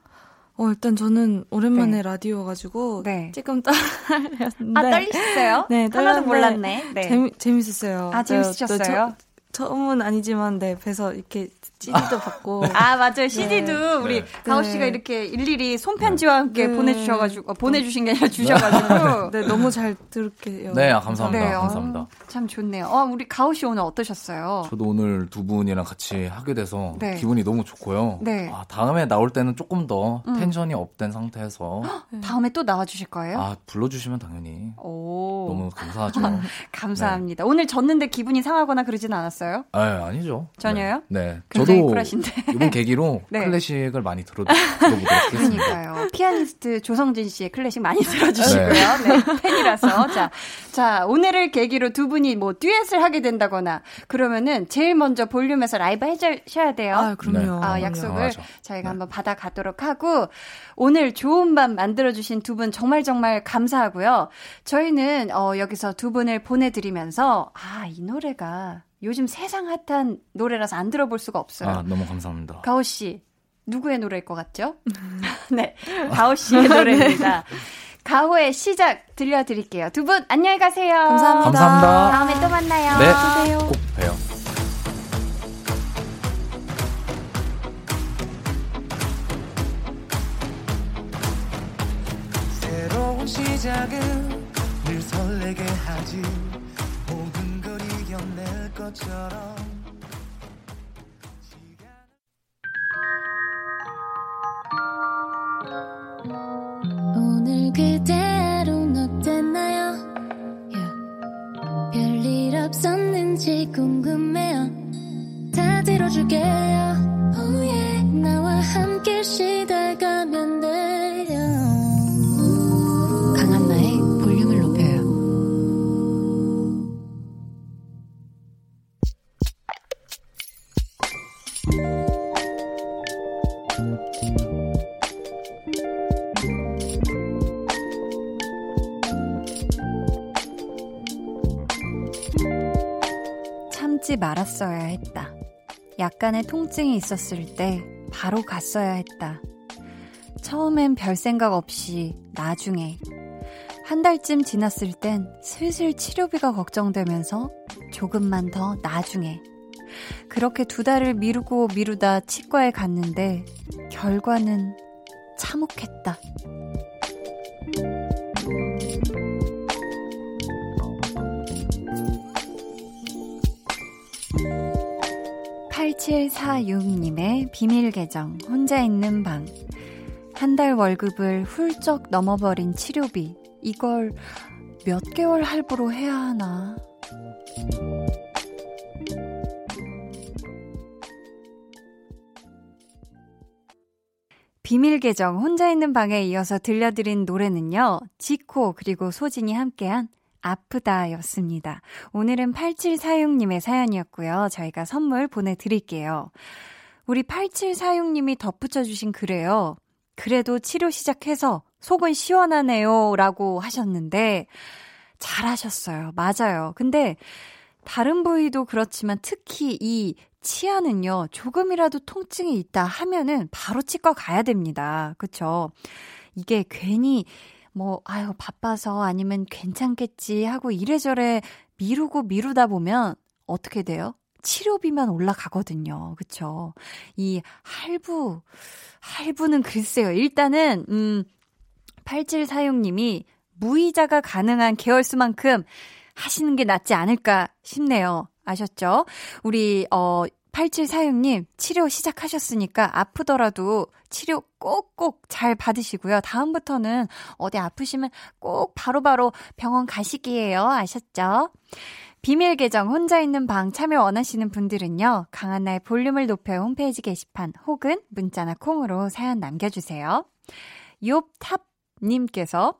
어, 일단 저는 오랜만에 네. 라디오 가지고 네. 조금 떨렸는데. 아, 떨리셨어요? 네, 하나도 몰랐네. 네. 재미, 재밌었어요. 아, 재밌으셨어요? 처음은 아니지만 네 뵈서 이렇게 CD도 받고 아 맞아요 CD도 네. 우리 네. 가호 씨가 네. 이렇게 일일이 손편지와 함께 네. 보내주셔가지고 어, 보내주신 게 아니라 주셔가지고 네 너무 잘 들을게요. 네 아, 감사합니다 네, 감사합니다. 어, 참 좋네요. 어 우리 가호 씨 오늘 어떠셨어요? 저도 오늘 두 분이랑 같이 하게 돼서 네. 기분이 너무 좋고요. 네. 아, 다음에 나올 때는 조금 더 음. 텐션이 up된 상태에서 다음에 또 나와주실 거예요? 아 불러주시면 당연히 오. 너무 감사하죠. 감사합니다. 오늘 졌는데 기분이 상하거나 그러진 않았어요? 아 아니죠. 전혀요? 네. 저도. 이번 계기로 네. 클래식을 많이 들어, 들어보도록 하겠습니다. 그러니까요. 피아니스트 조성진 씨의 클래식 많이 들어주시고요. 네. 네. 팬이라서. 자, 자, 오늘을 계기로 두 분이 뭐 듀엣을 하게 된다거나 그러면은 제일 먼저 볼륨에서 라이브 해주셔야 돼요. 아, 그럼요. 아, 약속을 아, 저희가 네. 한번 받아가도록 하고 오늘 좋은 밤 만들어주신 두 분 정말 정말 감사하고요. 저희는 어, 여기서 두 분을 보내드리면서 아, 이 노래가 요즘 세상 핫한 노래라서 안 들어볼 수가 없어요. 아, 너무 감사합니다. 가오 씨, 누구의 노래일 것 같죠? 네, 가오 씨의 노래입니다. 가호의 시작 들려드릴게요. 두 분 안녕히 가세요. 감사합니다. 감사합니다. 다음에 또 만나요. 네, 꼭 봬요. 새로운 시작은 늘 설레게 하지. 오늘 그대로는 어땠나요? 별일 없었는지 궁금해요 다 들어줄게요 oh yeah. 나와 함께 시달가면 돼 말았어야 했다. 약간의 통증이 있었을 때 바로 갔어야 했다. 처음엔 별 생각 없이 나중에 한 달쯤 지났을 땐 슬슬 치료비가 걱정되면서 조금만 더 나중에 그렇게 두 달을 미루고 미루다 치과에 갔는데 결과는 참혹했다. 8746님의 비밀 계정, 혼자 있는 방. 한 달 월급을 훌쩍 넘어버린 치료비. 이걸 몇 개월 할부로 해야 하나. 비밀 계정 혼자 있는 방에 이어서 들려드린 노래는요. 지코 그리고 소진이 함께한 아프다 였습니다. 오늘은 8746님의 사연이었고요. 저희가 선물 보내드릴게요. 우리 8746님이 덧붙여주신 글에요. 그래도 치료 시작해서 속은 시원하네요. 라고 하셨는데, 잘하셨어요. 맞아요. 근데, 다른 부위도 그렇지만 특히 이 치아는요, 조금이라도 통증이 있다 하면은 바로 치과 가야 됩니다. 그쵸? 이게 괜히 뭐, 아유, 바빠서 아니면 괜찮겠지 하고 이래저래 미루고 미루다 보면 어떻게 돼요? 치료비만 올라가거든요. 그쵸? 이 할부, 할부는 글쎄요. 일단은, 음, 8746님이 무이자가 가능한 계열수만큼 하시는 게 낫지 않을까 싶네요. 아셨죠? 우리, 어, 8746님, 치료 시작하셨으니까 아프더라도 치료 꼭꼭 잘 받으시고요. 다음부터는 어디 아프시면 꼭 바로바로 병원 가시기예요. 아셨죠? 비밀 계정 혼자 있는 방 참여 원하시는 분들은요. 강한나의 볼륨을 높여 홈페이지 게시판 혹은 문자나 콩으로 사연 남겨주세요. 욥탑님께서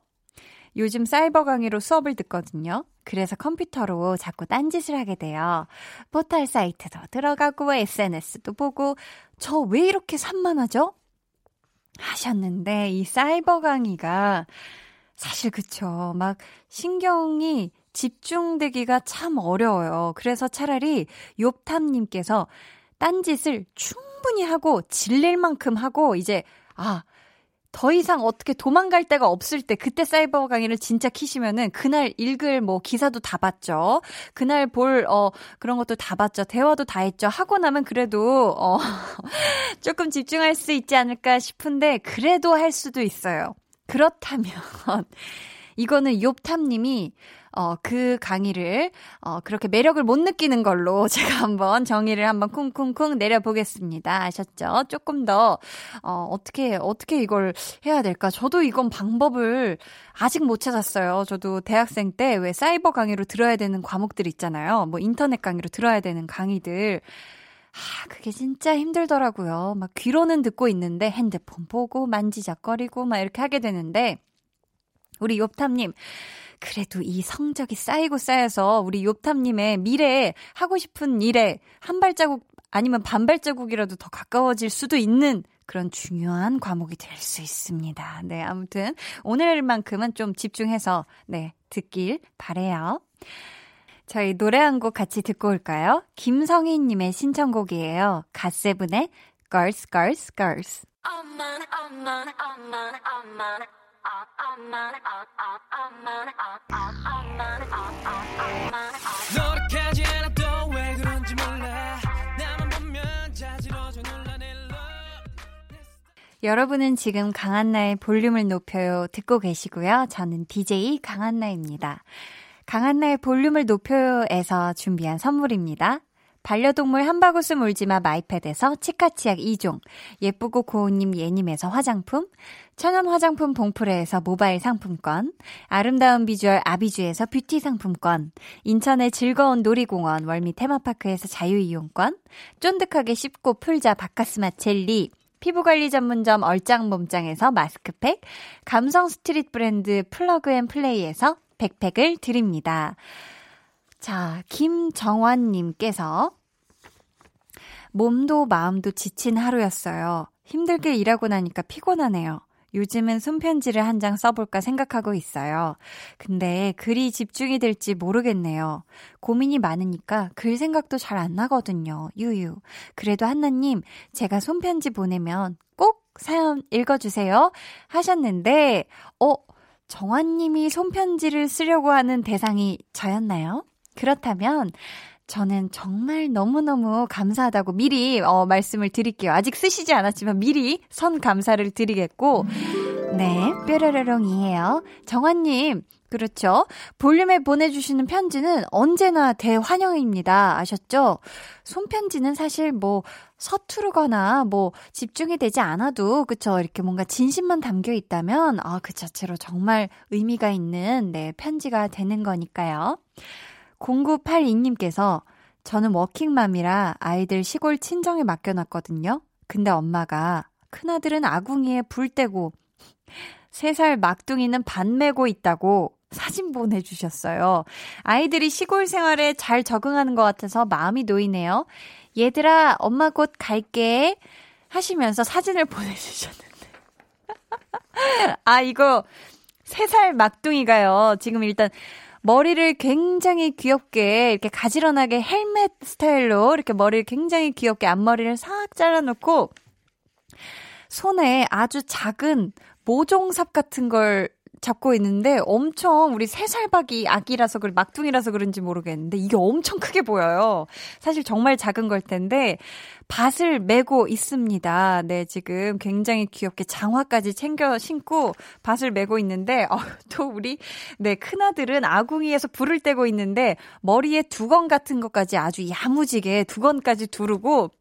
요즘 사이버 강의로 수업을 듣거든요. 그래서 컴퓨터로 자꾸 딴짓을 하게 돼요. 포털 사이트도 들어가고 SNS도 보고 저 왜 이렇게 산만하죠? 하셨는데 이 사이버 강의가 사실 그쵸. 막 신경이 집중되기가 참 어려워요. 그래서 차라리 욕탐님께서 딴짓을 충분히 하고 질릴 만큼 하고 이제 아, 더 이상 어떻게 도망갈 데가 없을 때 그때 사이버 강의를 진짜 키시면은 그날 읽을 뭐 기사도 다 봤죠. 그날 볼 어 그런 것도 다 봤죠. 대화도 다 했죠. 하고 나면 그래도 어 조금 집중할 수 있지 않을까 싶은데 그래도 할 수도 있어요. 그렇다면 이거는 욥탐 님이 어, 그 강의를, 어, 그렇게 매력을 못 느끼는 걸로 제가 한번 정의를 한번 쿵쿵쿵 내려보겠습니다. 아셨죠? 조금 더, 어, 어떻게, 어떻게 이걸 해야 될까? 저도 이건 방법을 아직 못 찾았어요. 저도 대학생 때 왜 사이버 강의로 들어야 되는 과목들 있잖아요. 뭐 인터넷 강의로 들어야 되는 강의들. 아, 그게 진짜 힘들더라고요. 막 귀로는 듣고 있는데 핸드폰 보고 만지작거리고 막 이렇게 하게 되는데, 우리 욥탐님, 그래도 이 성적이 쌓이고 쌓여서 우리 욥탐님의 미래에 하고 싶은 일에 한 발자국 아니면 반 발자국이라도 더 가까워질 수도 있는 그런 중요한 과목이 될 수 있습니다. 네, 아무튼 오늘만큼은 좀 집중해서 네, 듣길 바래요. 저희 노래 한 곡 같이 듣고 올까요? 김성희 님의 신청곡이에요. 갓세븐의 Girls, Girls, Girls. 노력하지 않아도 왜 그런지 몰라 나만 보면 자지러져 놀라 내 여러분은 지금 강한나의 볼륨을 높여요 듣고 계시고요. 저는 DJ 강한나입니다. 강한나의 볼륨을 높여요에서 준비한 선물입니다. 반려동물 한바구스 물지마 마이패드에서 치카치약 2종, 예쁘고 고운님 예님에서 화장품, 천연 화장품 봉프레에서 모바일 상품권, 아름다운 비주얼 아비주에서 뷰티 상품권, 인천의 즐거운 놀이공원 월미 테마파크에서 자유이용권, 쫀득하게 씹고 풀자 바카스마 젤리, 피부관리 전문점 얼짱몸짱에서 마스크팩, 감성 스트릿 브랜드 플러그앤플레이에서 백팩을 드립니다. 자, 김정환님께서 몸도 마음도 지친 하루였어요. 힘들게 일하고 나니까 피곤하네요. 요즘은 손편지를 한 장 써볼까 생각하고 있어요. 근데 글이 집중이 될지 모르겠네요. 고민이 많으니까 글 생각도 잘 안 나거든요. 유유. 그래도 한나님, 제가 손편지 보내면 꼭 사연 읽어주세요. 하셨는데, 어, 정환님이 손편지를 쓰려고 하는 대상이 저였나요? 그렇다면 저는 정말 너무너무 감사하다고 미리 어, 말씀을 드릴게요. 아직 쓰시지 않았지만 미리 선 감사를 드리겠고 네, 뾰로로롱이에요. 정환님, 그렇죠. 볼륨에 보내주시는 편지는 언제나 대환영입니다. 아셨죠? 손편지는 사실 뭐 서투르거나 뭐 집중이 되지 않아도 그쵸 이렇게 뭔가 진심만 담겨 있다면 아 그 자체로 정말 의미가 있는 네 편지가 되는 거니까요. 0982님께서 저는 워킹맘이라 아이들 시골 친정에 맡겨놨거든요. 근데 엄마가 큰아들은 아궁이에 불 떼고 3살 막둥이는 반 메고 있다고 사진 보내주셨어요. 아이들이 시골 생활에 잘 적응하는 것 같아서 마음이 놓이네요. 얘들아, 엄마 곧 갈게. 하시면서 사진을 보내주셨는데. 아, 이거 3살 막둥이가요. 지금 일단 머리를 굉장히 귀엽게 이렇게 가지런하게 헬멧 스타일로 이렇게 머리를 굉장히 귀엽게 앞머리를 싹 잘라놓고 손에 아주 작은 모종삽 같은 걸 잡고 있는데 엄청 우리 세살박이 아기라서 그 막둥이라서 그런지 모르겠는데 이게 엄청 크게 보여요. 사실 정말 작은 걸 텐데 밭을 메고 있습니다. 네, 지금 굉장히 귀엽게 장화까지 챙겨 신고 밭을 메고 있는데 어, 또 우리 네, 큰아들은 아궁이에서 불을 떼고 있는데 머리에 두건 같은 것까지 아주 야무지게 두건까지 두르고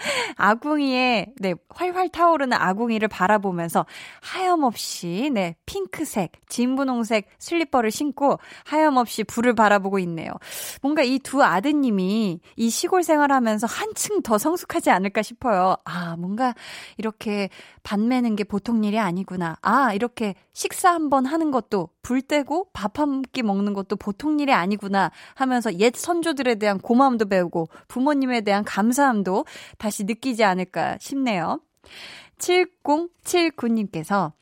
아궁이에 네 활활 타오르는 아궁이를 바라보면서 하염없이 네 핑크색 진분홍색 슬리퍼를 신고 하염없이 불을 바라보고 있네요. 뭔가 이 두 아드님이 이 시골 생활하면서 한층 더 성숙하지 않을까 싶어요. 아 뭔가 이렇게 반매는 게 보통 일이 아니구나. 아 이렇게 식사 한번 하는 것도 불 떼고 밥 한 끼 먹는 것도 보통 일이 아니구나 하면서 옛 선조들에 대한 고마움도 배우고 부모님에 대한 감사함도 다시 느끼지 않을까 싶네요. 7079님께서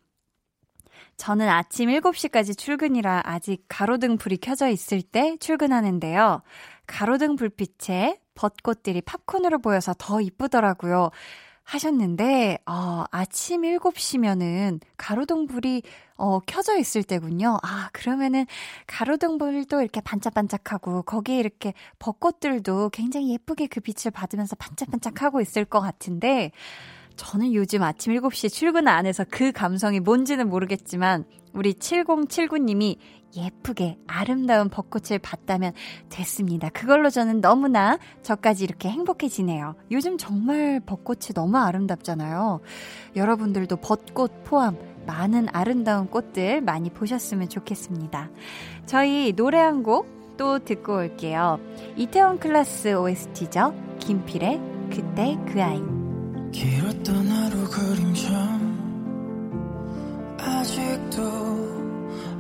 저는 아침 7시까지 출근이라 아직 가로등 불이 켜져 있을 때 출근하는데요. 가로등 불빛에 벚꽃들이 팝콘으로 보여서 더 이쁘더라고요. 하셨는데, 어, 아침 7시면은 가로등불이 어, 켜져 있을 때군요. 아, 그러면은 가로등불도 이렇게 반짝반짝하고 거기에 이렇게 벚꽃들도 굉장히 예쁘게 그 빛을 받으면서 반짝반짝하고 있을 것 같은데, 저는 요즘 아침 7시 출근 안 해서 그 감성이 뭔지는 모르겠지만, 우리 7079님이 예쁘게 아름다운 벚꽃을 봤다면 됐습니다. 그걸로 저는 너무나 저까지 이렇게 행복해지네요. 요즘 정말 벚꽃이 너무 아름답잖아요. 여러분들도 벚꽃 포함 많은 아름다운 꽃들 많이 보셨으면 좋겠습니다. 저희 노래 한 곡 또 듣고 올게요. 이태원 클라스 OST죠. 김필의 그때 그 아이. 길었던 하루 그림자 아직도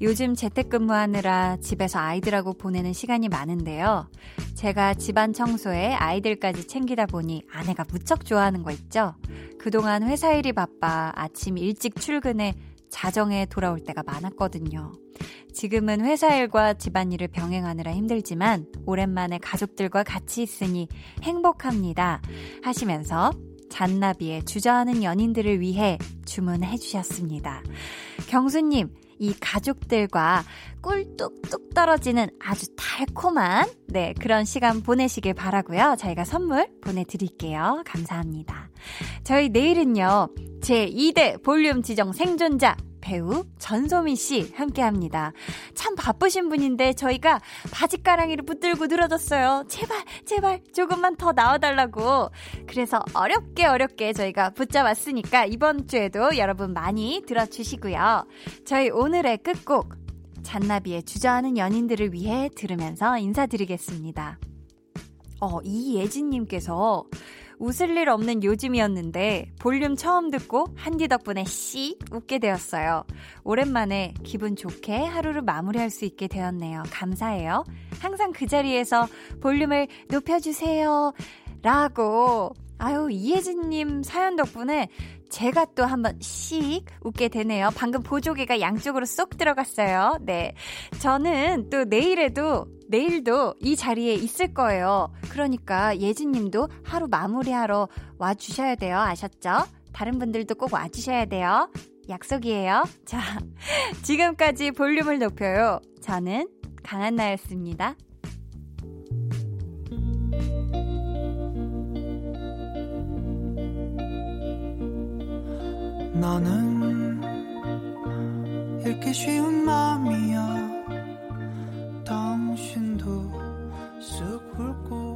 요즘 재택근무하느라 집에서 아이들하고 보내는 시간이 많은데요. 제가 집안 청소에 아이들까지 챙기다 보니 아내가 무척 좋아하는 거 있죠? 그동안 회사 일이 바빠 아침 일찍 출근해 자정에 돌아올 때가 많았거든요. 지금은 회사 일과 집안일을 병행하느라 힘들지만 오랜만에 가족들과 같이 있으니 행복합니다. 하시면서 잔나비의 주저하는 연인들을 위해 주문해 주셨습니다. 경수님, 이 가족들과 꿀 뚝뚝 떨어지는 아주 달콤한 네 그런 시간 보내시길 바라고요. 저희가 선물 보내 드릴게요. 감사합니다. 저희 내일은요 제 2대 볼륨 지정 생존자 배우 전소민 씨 함께 합니다. 참 바쁘신 분인데 저희가 바지가랑이를 붙들고 늘어졌어요. 제발, 제발 조금만 더 나와달라고. 그래서 어렵게 어렵게 저희가 붙잡았으니까 이번 주에도 여러분 많이 들어주시고요. 저희 오늘의 끝곡 잔나비의 주저하는 연인들을 위해 들으면서 인사드리겠습니다. 어, 이예진님께서 웃을 일 없는 요즘이었는데 볼륨 처음 듣고 한디 덕분에 씨 웃게 되었어요. 오랜만에 기분 좋게 하루를 마무리할 수 있게 되었네요. 감사해요. 항상 그 자리에서 볼륨을 높여주세요. 라고 아유, 이혜진님 사연 덕분에 제가 또 한번 씩 웃게 되네요. 방금 보조개가 양쪽으로 쏙 들어갔어요. 네. 저는 또 내일에도, 내일도 이 자리에 있을 거예요. 그러니까 예진 님도 하루 마무리하러 와 주셔야 돼요. 아셨죠? 다른 분들도 꼭 와 주셔야 돼요. 약속이에요. 자, 지금까지 볼륨을 높여요. 저는 강한나였습니다. 나는 읽기 쉬운 마음이야. 당신도 쓱 훑고